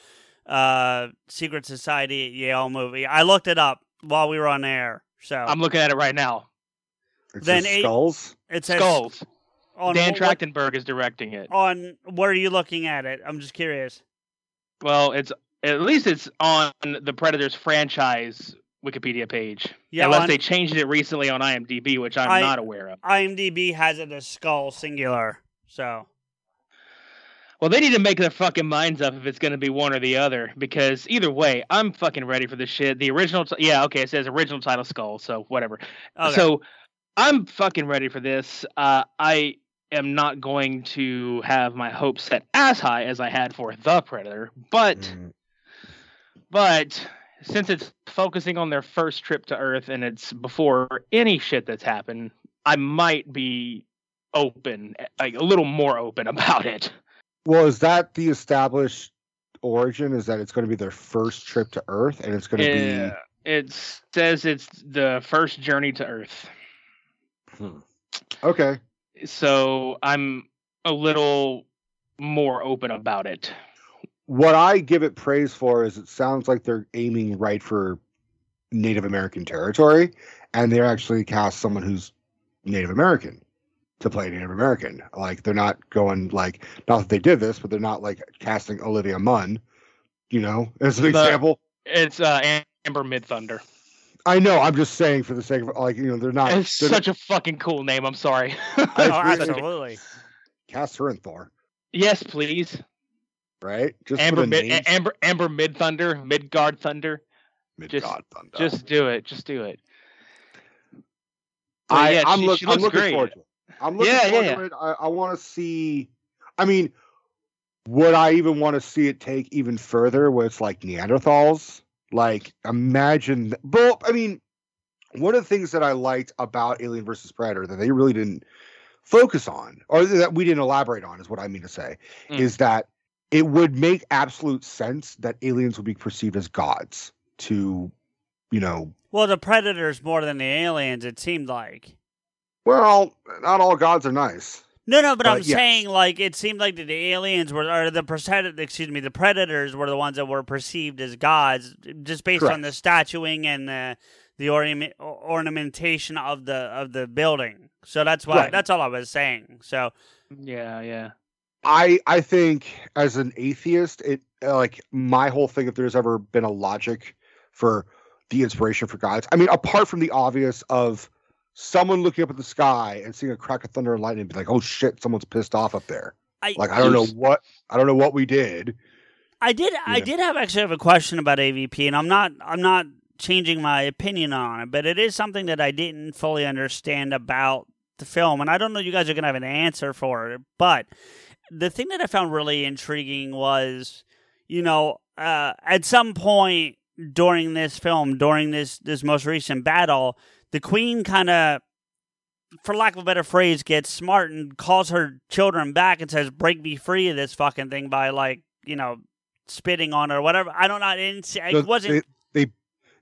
uh, Secret Society at Yale movie. I looked it up while we were on air. So I'm looking at it right now. It then says eight- skulls. it says Skulls. On Dan what- Trachtenberg is directing it. on where are you looking at it? I'm just curious. Well, it's at least it's on the Predators franchise Wikipedia page. Yeah, unless on- they changed it recently on IMDb, which I'm I- not aware of. IMDb has it as skull singular. So Well, they need to make their fucking minds up if it's going to be one or the other, because either way, I'm fucking ready for this shit. The original, t- yeah, okay, it says original title Skull, so whatever. Okay. So I'm fucking ready for this. Uh, I am not going to have my hopes set as high as I had for the Predator, but Mm. but since it's focusing on their first trip to Earth and it's before any shit that's happened, I might be open, like a little more open about it. Well, is that the established origin? Is that it's going to be their first trip to Earth, and it's going to be it says it's the first journey to Earth. be okay? So I'm a little more open about it. What I give it praise for is it sounds like they're aiming right for Native American territory, and they're actually cast someone who's Native American to play Native American. Like they're not going like not that they did this, but they're not like casting Olivia Munn. You know, as an The- example. It's uh, Amber Midthunder. I know. I'm just saying for the sake of like you know they're not. It's they're such a fucking cool name. I'm sorry. oh, absolutely. cast her in Thor, yes, please. right? Just Amber Mid. Amber Amber Midthunder, Midgard Thunder. Midgard just, Thunder. Just do it. Just do it. I, yeah, I'm, she- look, she I'm looking great. forward to it. I'm looking Yeah, yeah, forward yeah. to it. I, I want to see. I mean, would I even want to see it take even further? Where it's like Neanderthals? Like, imagine. Well, I mean, one of the things that I liked about Alien versus Predator that they really didn't focus on, or that we didn't elaborate on, is what I mean to say, Mm. is that it would make absolute sense that aliens would be perceived as gods to, you know, Well, the predators more than the aliens. It seemed like. well, not all gods are nice. No, no, but I'm yeah. saying like it seemed like the aliens were, or the predator, excuse me, the predators were the ones that were perceived as gods, just based on the statuing and the the ornament, ornamentation of the of the building. So that's why Right. that's all I was saying. So Yeah, yeah. I I think as an atheist, it uh, like my whole thing. If there's ever been a logic for the inspiration for gods, I mean, apart from the obvious of someone looking up at the sky and seeing a crack of thunder and lightning, and be like, "Oh shit, someone's pissed off up there." I Like I don't know what I don't know what we did. I did I did have actually have a question about AVP, and I'm not I'm not changing my opinion on it, but it is something that I didn't fully understand about the film, and I don't know you guys are gonna have an answer for it, but the thing that I found really intriguing was, you know, uh, at some point during this film, during this this most recent battle, the Queen kind of for lack of a better phrase, gets smart and calls her children back and says, "Break me free of this fucking thing" by like you know spitting on her or whatever. I don't know. It, didn't, So it wasn't. They, they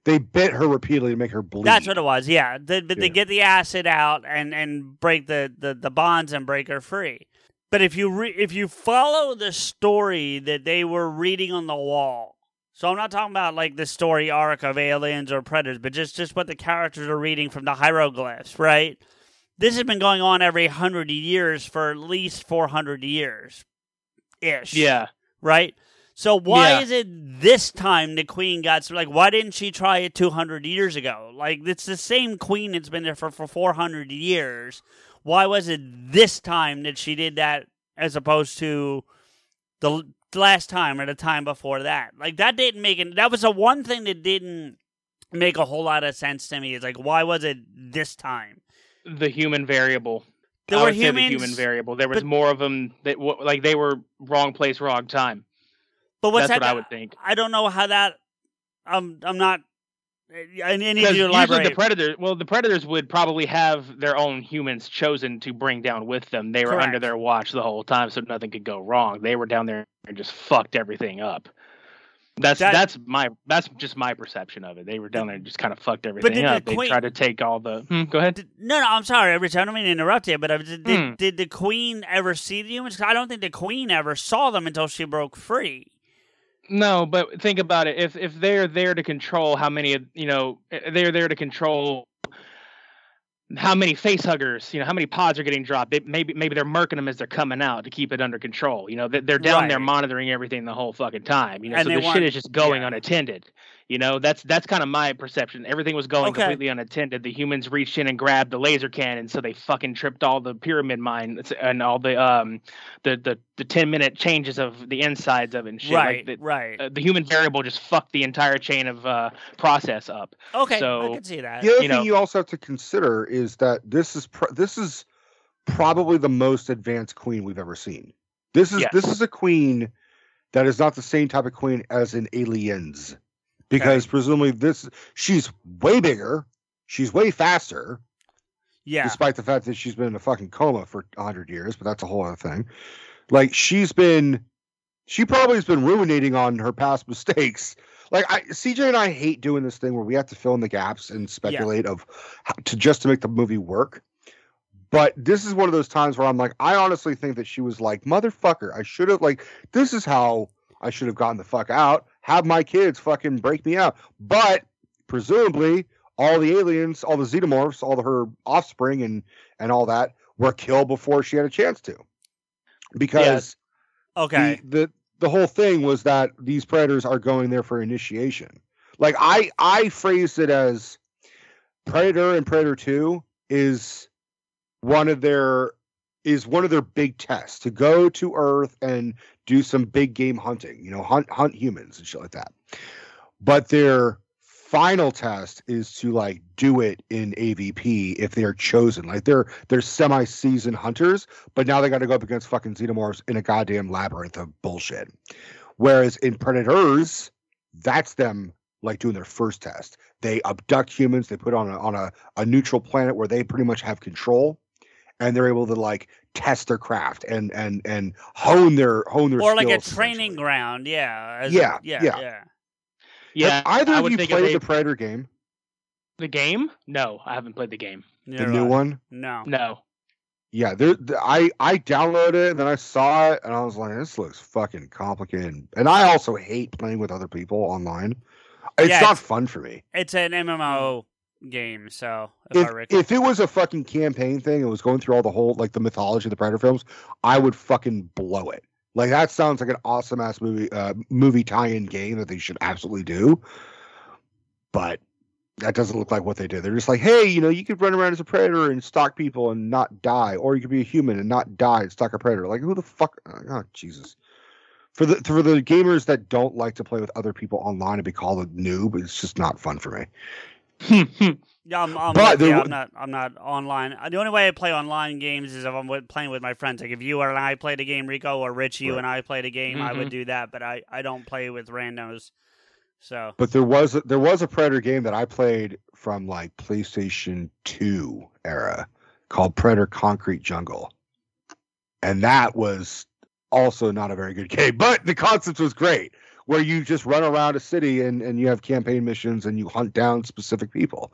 they bit her repeatedly to make her bleed. That's what it was. Yeah, the, but they Yeah. get the acid out and and break the, the, the bonds and break her free. But if you re- if you follow the story that they were reading on the wall, so I'm not talking about like the story arc of aliens or predators, but just just what the characters are reading from the hieroglyphs, right? This has been going on every hundred years for at least four hundred years, ish. Yeah. Right. So why Yeah. is it this time the queen got like? Why didn't she try it two hundred years ago? Like it's the same queen that's been there for for four hundred years. Why was it this time that she did that as opposed to the last time or the time before that? Like that didn't make it. That was the one thing that didn't make a whole lot of sense to me. Is like why was it this time? The human variable. There I were say the humans, human variable. There was but- more of them that like they were wrong place, wrong time. But what's That's that? what I would think. I don't know how that. I'm I'm not I need you to usually elaborate. the predator, well, the predators would probably have their own humans chosen to bring down with them. They were under their watch the whole time, so nothing could go wrong. They were down there and just fucked everything up. That's That- that's my that's just my perception of it. They were down there and just kind of fucked everything did the up. They queen- tried to take all the. Hmm, go ahead. No, no, I'm sorry, Rich. I don't mean to interrupt you, but was, did, Hmm. did the Queen ever see the humans? I don't think the Queen ever saw them until she broke free. No, but think about it. If if they're there to control how many, you know, eh, they're there to control how many face huggers, you know, how many pods are getting dropped. It, maybe maybe they're marking them as they're coming out to keep it under control. You know, they- they're down there monitoring everything the whole fucking time. You know, And so they the shit is just going unattended. You know, that's that's kind of my perception. Everything was going Okay. completely unattended. The humans reached in and grabbed the laser cannon, so they fucking tripped all the pyramid mines and all the um the the, the ten minute changes of the insides of it and shit. Right, like the, right. uh, the human variable just fucked the entire chain of uh, process up. Okay, so I can see that. The other you thing know- you also have to consider is that this is pr- this is probably the most advanced queen we've ever seen. This is Yes. this is a queen that is not the same type of queen as in Aliens, because presumably this she's way bigger, she's way faster, Yeah. despite the fact that she's been in a fucking coma for hundred years. But that's a whole other thing. Like she's been, she probably has been ruminating on her past mistakes. Like I, CJ and I hate doing this thing where we have to fill in the gaps and speculate of how, to just to make the movie work. But this is one of those times where I'm like, I honestly think that she was like, motherfucker, I should have like, this is how I should have gotten the fuck out. Have my kids fucking break me out. But presumably, all the aliens, all the xenomorphs, all her offspring, and and all that were killed before she had a chance to. Because Okay. the, the the whole thing was that these predators are going there for initiation. Like I I phrased it as Predator and Predator 2 is one of their is one of their big tests to go to Earth and do some big game hunting, you know, hunt hunt humans and shit like that. But their final test is to like do it in AVP if they are chosen. Like they're they're semi-seasoned hunters, but now they got to go up against fucking xenomorphs in a goddamn labyrinth of bullshit. Whereas in Predators, that's them like doing their first test. They abduct humans, they put on a on a, a neutral planet where they pretty much have control, and they're able to like test their craft and and and hone their hone their Or like a training ground, yeah. as a- Yeah, yeah, yeah. yeah. Yeah, Have either I of you think if played they- the Predator game? the game? No, I haven't played the game. the new one? No. No. Yeah, there. I I downloaded it and then I saw it and I was like, this looks fucking complicated. And I also hate playing with other people online. It's Yeah, not it's- fun for me. It's an MMO game, so if, If it was a fucking campaign thing, it was going through all the whole like the mythology of the Predator films, I would fucking blow it. Like that sounds like an awesome ass movie uh movie tie-in game that they should absolutely do. But that doesn't look like what they did. They're just like, hey, you know, you could run around as a predator and stalk people and not die, or you could be a human and not die and stalk a predator. Like, who the fuck? Oh, Jesus. For the for the gamers that don't like to play with other people online and be called a noob, it's just not fun for me. Yeah, I'm, I'm, But with there you. w- I'm not. I'm not online. Uh, The only way I play online games is if I'm with, playing with my friends. Like if you and I played a game, Rico, or Rich, you Right. and I played a game, I would Mhm. do that. But I, I don't play with randos. So But there was a, there was a Predator game that I played from like PlayStation 2 era called Predator Concrete Jungle. And that was also not a very good game, but the concept was great where you just run around a city and, and you have campaign missions and you hunt down specific people.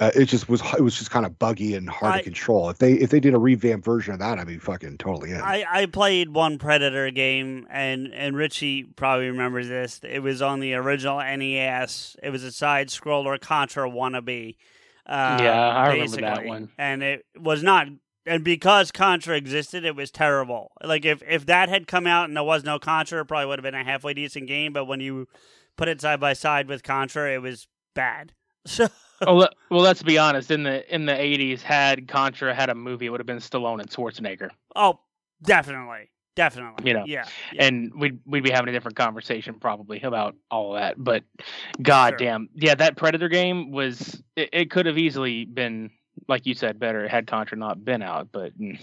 Uh, it just was it was just kind of buggy and hard I- to control. If they if they did a revamped version of that, I'd be fucking totally in. I, I played one Predator game, and and Richie probably remembers this. It was on the original NES. It was a side scroller Contra wannabe. Uh, Yeah, I remember that one. And it was not. And because Contra existed, it was terrible. Like if if that had come out and there was no Contra, it probably would have been a halfway decent game. But when you put it side by side with Contra, it was bad. So oh, well, let's be honest. In the in the '80s, had Contra had a movie, it would have been Stallone and Schwarzenegger. oh, definitely, definitely. You know, yeah. and we'd we'd be having a different conversation probably about all of that. But goddamn, yeah, that Predator game was it, it could have easily been like you said, better had Contra not been out. But mm.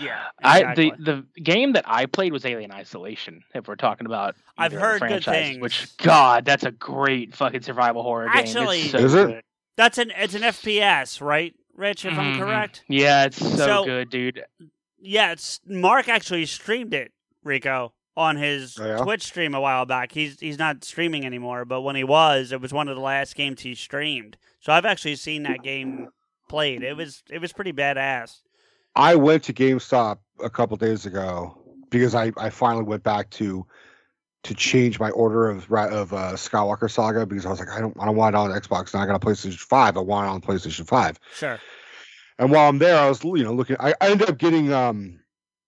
yeah, I the the game that I played was Alien Isolation. If we're talking about, I've either of the heard good things. Which God, that's a great fucking survival horror Actually, game. It's so Is it? good. That's an it's an FPS, right, Rich? If I'm Mhm. correct. Yeah, it's so, So- good, dude. Yeah, it's Mark actually streamed it, Rico, on his Oh, yeah? Twitch stream a while back. He's he's not streaming anymore, but when he was, it was one of the last games he streamed. So I've actually seen that game played. It was it was pretty badass. I went to GameStop a couple days ago because I, I finally went back to to change my order of of uh, Skywalker Saga because I was like I don't I don't want it on Xbox now I got a PlayStation Five I want it on PlayStation Five Sure. and while I'm there I was you know looking I, I ended up getting um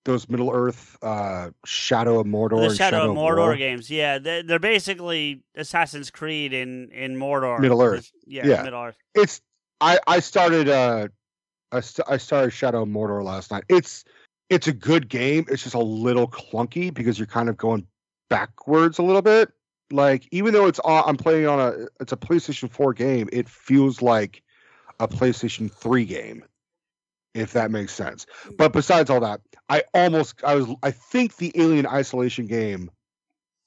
those Middle Earth uh Shadow of Mordor the and Shadow, of War. Mordor games, yeah, they're, they're basically Assassin's Creed in in Mordor, Middle Earth. Yeah, Yeah. Middle Earth. it's I I started uh I, st- I started Shadow of Mordor last night. It's it's a good game. It's just a little clunky because you're kind of going backwards a little bit. Like even though it's on, I'm playing on a it's a PlayStation 4 game, it feels like a PlayStation 3 game. If that makes sense. But besides all that, I almost I was I think the Alien Isolation game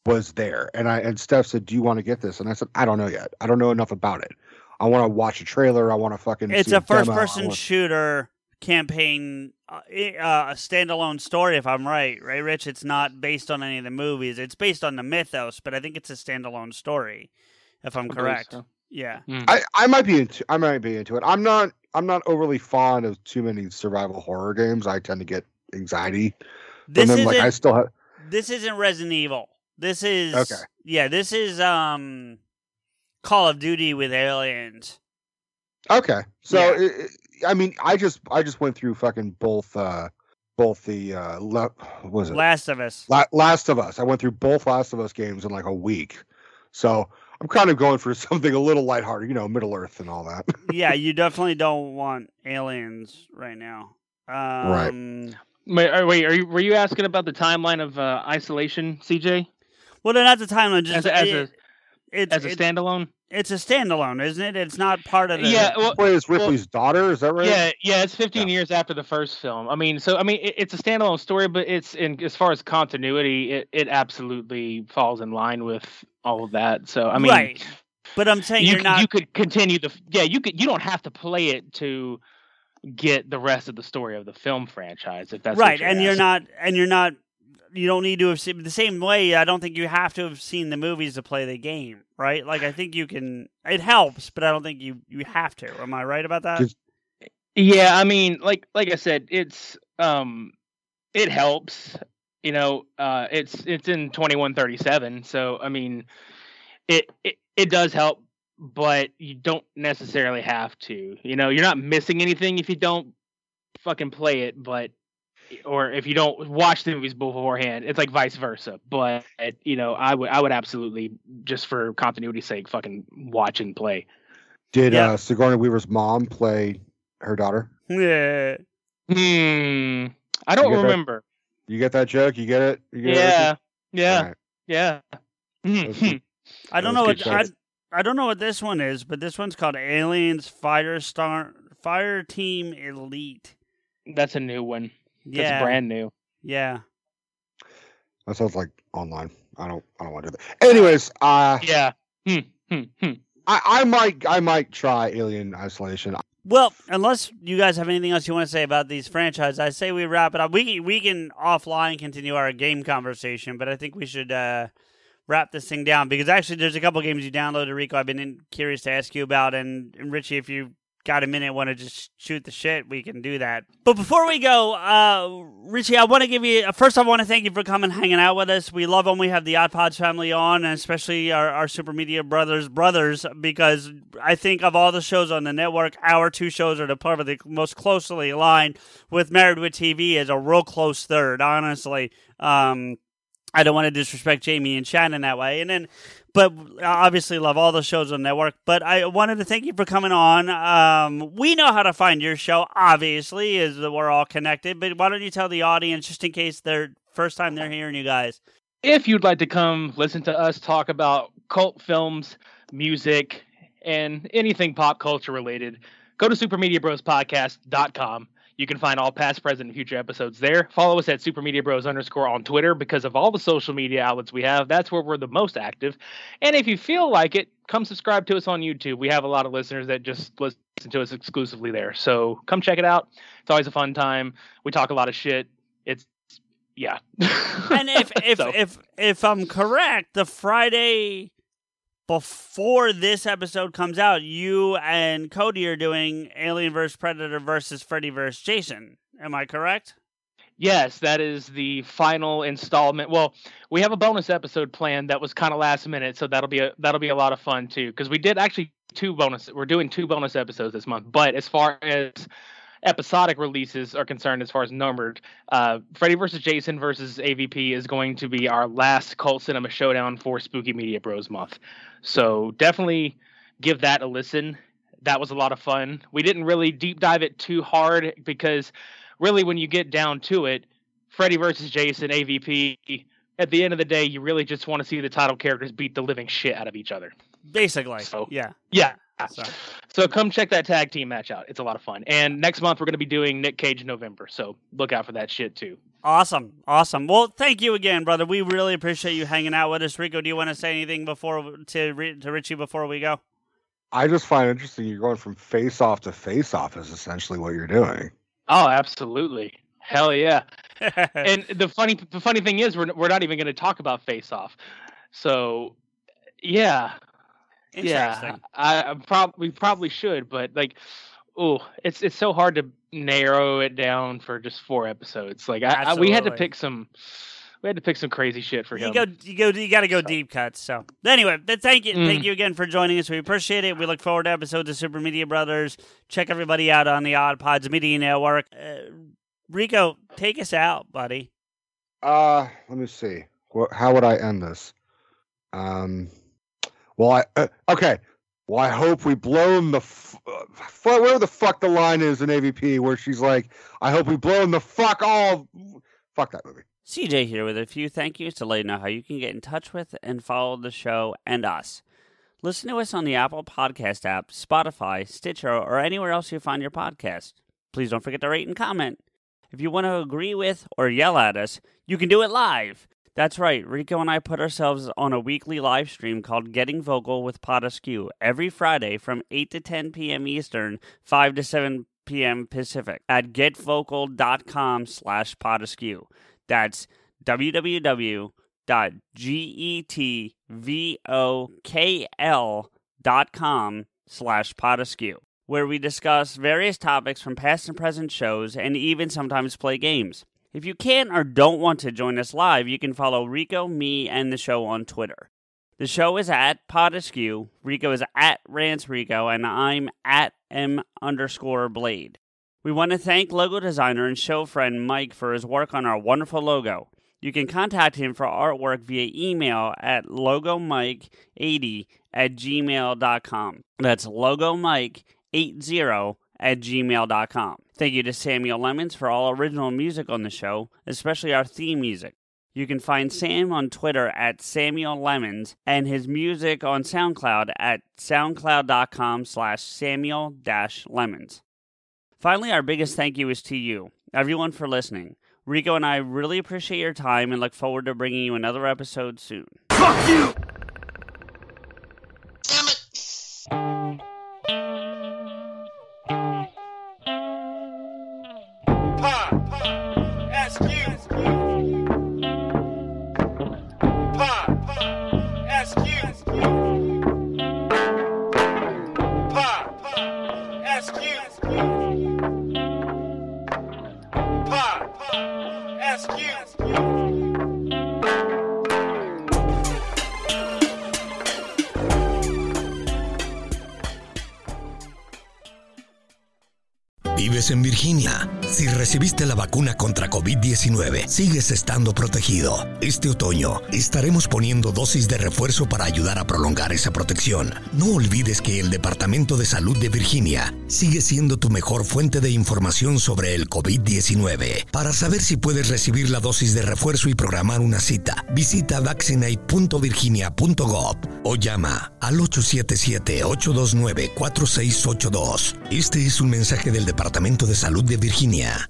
was there and I and Steph said, "Do you want to get this?" And I said, "I don't know yet. I don't know enough about it. I want to watch a trailer. I want to fucking It's see a first demo, person wanna- shooter campaign, uh, uh, a standalone story. If I'm right, right, Rich? It's not based on any of the movies. It's based on the mythos, but I think it's a standalone story. If I'm I correct. so. Yeah. I, I might be into I might be into it. I'm not I'm not overly fond of too many survival horror games. I tend to get anxiety from This them. Like I still have This isn't Resident Evil. This is Okay. Yeah, this is um Call of Duty with aliens. okay. So Yeah. it, it- I mean, I just I just went through fucking both uh both the uh le- what was it Last of Us. La- Last of Us. I went through both Last of Us games in like a week. So I'm kind of going for something a little lighthearted, you know, Middle Earth and all that. yeah, you definitely don't want aliens right now. Right. Um, Wait, are, wait, are you were you asking about the timeline of uh, Isolation, CJ? Well, no, not the timeline. Just As a- as it- a- it's, as a it- standalone. It's a standalone, isn't it? It's not part of the. Yeah, well, Play as Ripley's daughter, is that right? Yeah, yeah, it's 15 years after the first film. I mean, so I mean, it, it's a standalone story, but it's in as far as continuity, it, it absolutely falls in line with all of that. So I mean, right. But I'm saying you you're could, not. you could continue the yeah, you could you don't have to play it to get the rest of the story of the film franchise if that's what right, and you're not, and you're not. You don't need to have seen the same way. I don't think you have to have seen the movies to play the game, right? Like I think you can. It helps, but I don't think you you have to. Am I right about that? Just- Yeah, I mean, like like I said, it's um it helps. You know, uh it's it's in 2137, so I mean it it, it does help, but you don't necessarily have to. You know, you're not missing anything if you don't fucking play it, but or if you don't watch the movies beforehand, it's like vice versa. But you know, I would I would absolutely just for continuity's sake fucking watch and play. Did Yeah. uh Sigourney Weaver's mom play her daughter? Yeah. Hmm. I don't get that? remember. You get that joke? You get it? You get Yeah, Ricky? yeah, Alright. yeah. That's good. I don't know what I, I don't know what this one is, but this one's called Aliens Fire Star Fire Team Elite. That's a new one. That's Yeah. brand new. Yeah. That sounds like online. I don't I don't want to do that. Anyways, uh Yeah. Hmm, hmm, hmm. I, I might I might try Alien Isolation. Well, unless you guys have anything else you want to say about these franchises, I say we wrap it up. We can, we can offline continue our game conversation, but I think we should uh, wrap this thing down because actually there's a couple games you downloaded, Rico. I've been in, curious to ask you about, and, and Richie, if you got a minute, want to just shoot the shit, we can do that. But before we go, uh, Richie, I want to give you first. I want to thank you for coming, hanging out with us. We love when we have the Odd Pods family on, and especially our, our Super Media brothers, brothers, because I think of all the shows on the network, our two shows are the of the most closely aligned. With Married with TV as a real close third, honestly. Um, I don't want to disrespect Jamie and Shannon that way. And then, but I obviously love all the shows on network. But I wanted to thank you for coming on. Um, we know how to find your show, obviously, is that we're all connected. But why don't you tell the audience, just in case they're first time they're hearing you guys? If you'd like to come listen to us talk about cult films, music, and anything pop culture related, go to supermediabrospodcast.com. You can find all past, present, and future episodes there. Follow us at supermediabros underscore on Twitter because of all the social media outlets we have. That's where we're the most active. And if you feel like it, come subscribe to us on YouTube. We have a lot of listeners that just listen to us exclusively there. So come check it out. It's always a fun time. We talk a lot of shit. It's yeah. and if if So- if if I'm correct, the Friday before this episode comes out, you and Cody are doing Alien vs Predator versus Freddy vs Jason. Am I correct? Yes, that is the final installment. Well, we have a bonus episode planned that was kind of last minute, so that'll be a that'll be a lot of fun too. Because we did actually two bonus. We're doing two bonus episodes this month. But as far as episodic releases are concerned, as far as numbered, uh, Freddy versus Jason versus AVP is going to be our last cult cinema showdown for Spooky Media Bros month. So definitely give that a listen. That was a lot of fun. We didn't really deep dive it too hard because really when you get down to it, Freddy versus Jason, AVP, at the end of the day, you really just want to see the title characters beat the living shit out of each other. Basically. yeah. Yeah. So. come check that tag team match out. It's a lot of fun. And next month we're going to be doing Nick Cage November. So look out for that shit too. Awesome. Awesome. Well, thank you again, brother. We really appreciate you hanging out with us. Rico, do you want to say anything before to Ri- to Richie before we go? I just find it interesting you're going from face off to face off is essentially what you're doing. Oh, absolutely. Hell yeah. and the funny the funny thing is we're we're not even going to talk about face off. So yeah. Yeah. I, I prob- we probably should, but like oh, it's it's so hard to narrow it down for just four episodes. Like I, I we had to pick some we had to pick some crazy shit for You him. go, you go, you got to go deep cuts. So anyway, but thank you, thank Mm. you again for joining us. We appreciate it. We look forward to episodes of Super Media Brothers. Check everybody out on the Odd Pods Media Network. Uh, Rico, take us out, buddy. Uh, let me see. What, how would I end this? Um, well, I uh, okay. Well, I hope we blown the f- uh, where the fuck the line is in AVP where she's like, I hope we blown the fuck all. Fuck that movie. CJ here with a few thank yous to let you know how you can get in touch with and follow the show and us. Listen to us on the Apple Podcast app, Spotify, Stitcher, or anywhere else you find your podcast. Please don't forget to rate and comment. If you want to agree with or yell at us, you can do it live. That's right, Rico and I put ourselves on a weekly live stream called Getting Vocal with Pot Askew every Friday from 8 to 10 p.m. Eastern, 5 to 7 p.m. Pacific at getvocal.com slash potaskew. That's www.getvokl.com slash potaskew, where we discuss various topics from past and present shows and even sometimes play games. If you can't or don't want to join us live, you can follow Rico, me, and the show on Twitter. The show is at Potaskew, Rico is at Rance Rico, and I'm at M underscore Blade. We want to thank logo designer and show friend Mike for his work on our wonderful logo. You can contact him for artwork via email at logomike80 at gmail.com. That's logomike80 at gmail.com. Thank you to Samuel Lemons for all original music on the show, especially our theme music. You can find Sam on Twitter at Samuel Lemons and his music on SoundCloud at soundcloud.com slash Samuel Lemons. Finally, our biggest thank you is to you, everyone, for listening. Rico and I really appreciate your time and look forward to bringing you another episode soon. Fuck you! Recibiste la vacuna contra COVID-19, sigues estando protegido. Este otoño estaremos poniendo dosis de refuerzo para ayudar a prolongar esa protección. No olvides que el Departamento de Salud de Virginia sigue siendo tu mejor fuente de información sobre el COVID-19. Para saber si puedes recibir la dosis de refuerzo y programar una cita, visita vaccinate.virginia.gov o llama al 877-829-4682. Este es un mensaje del Departamento de Salud de Virginia.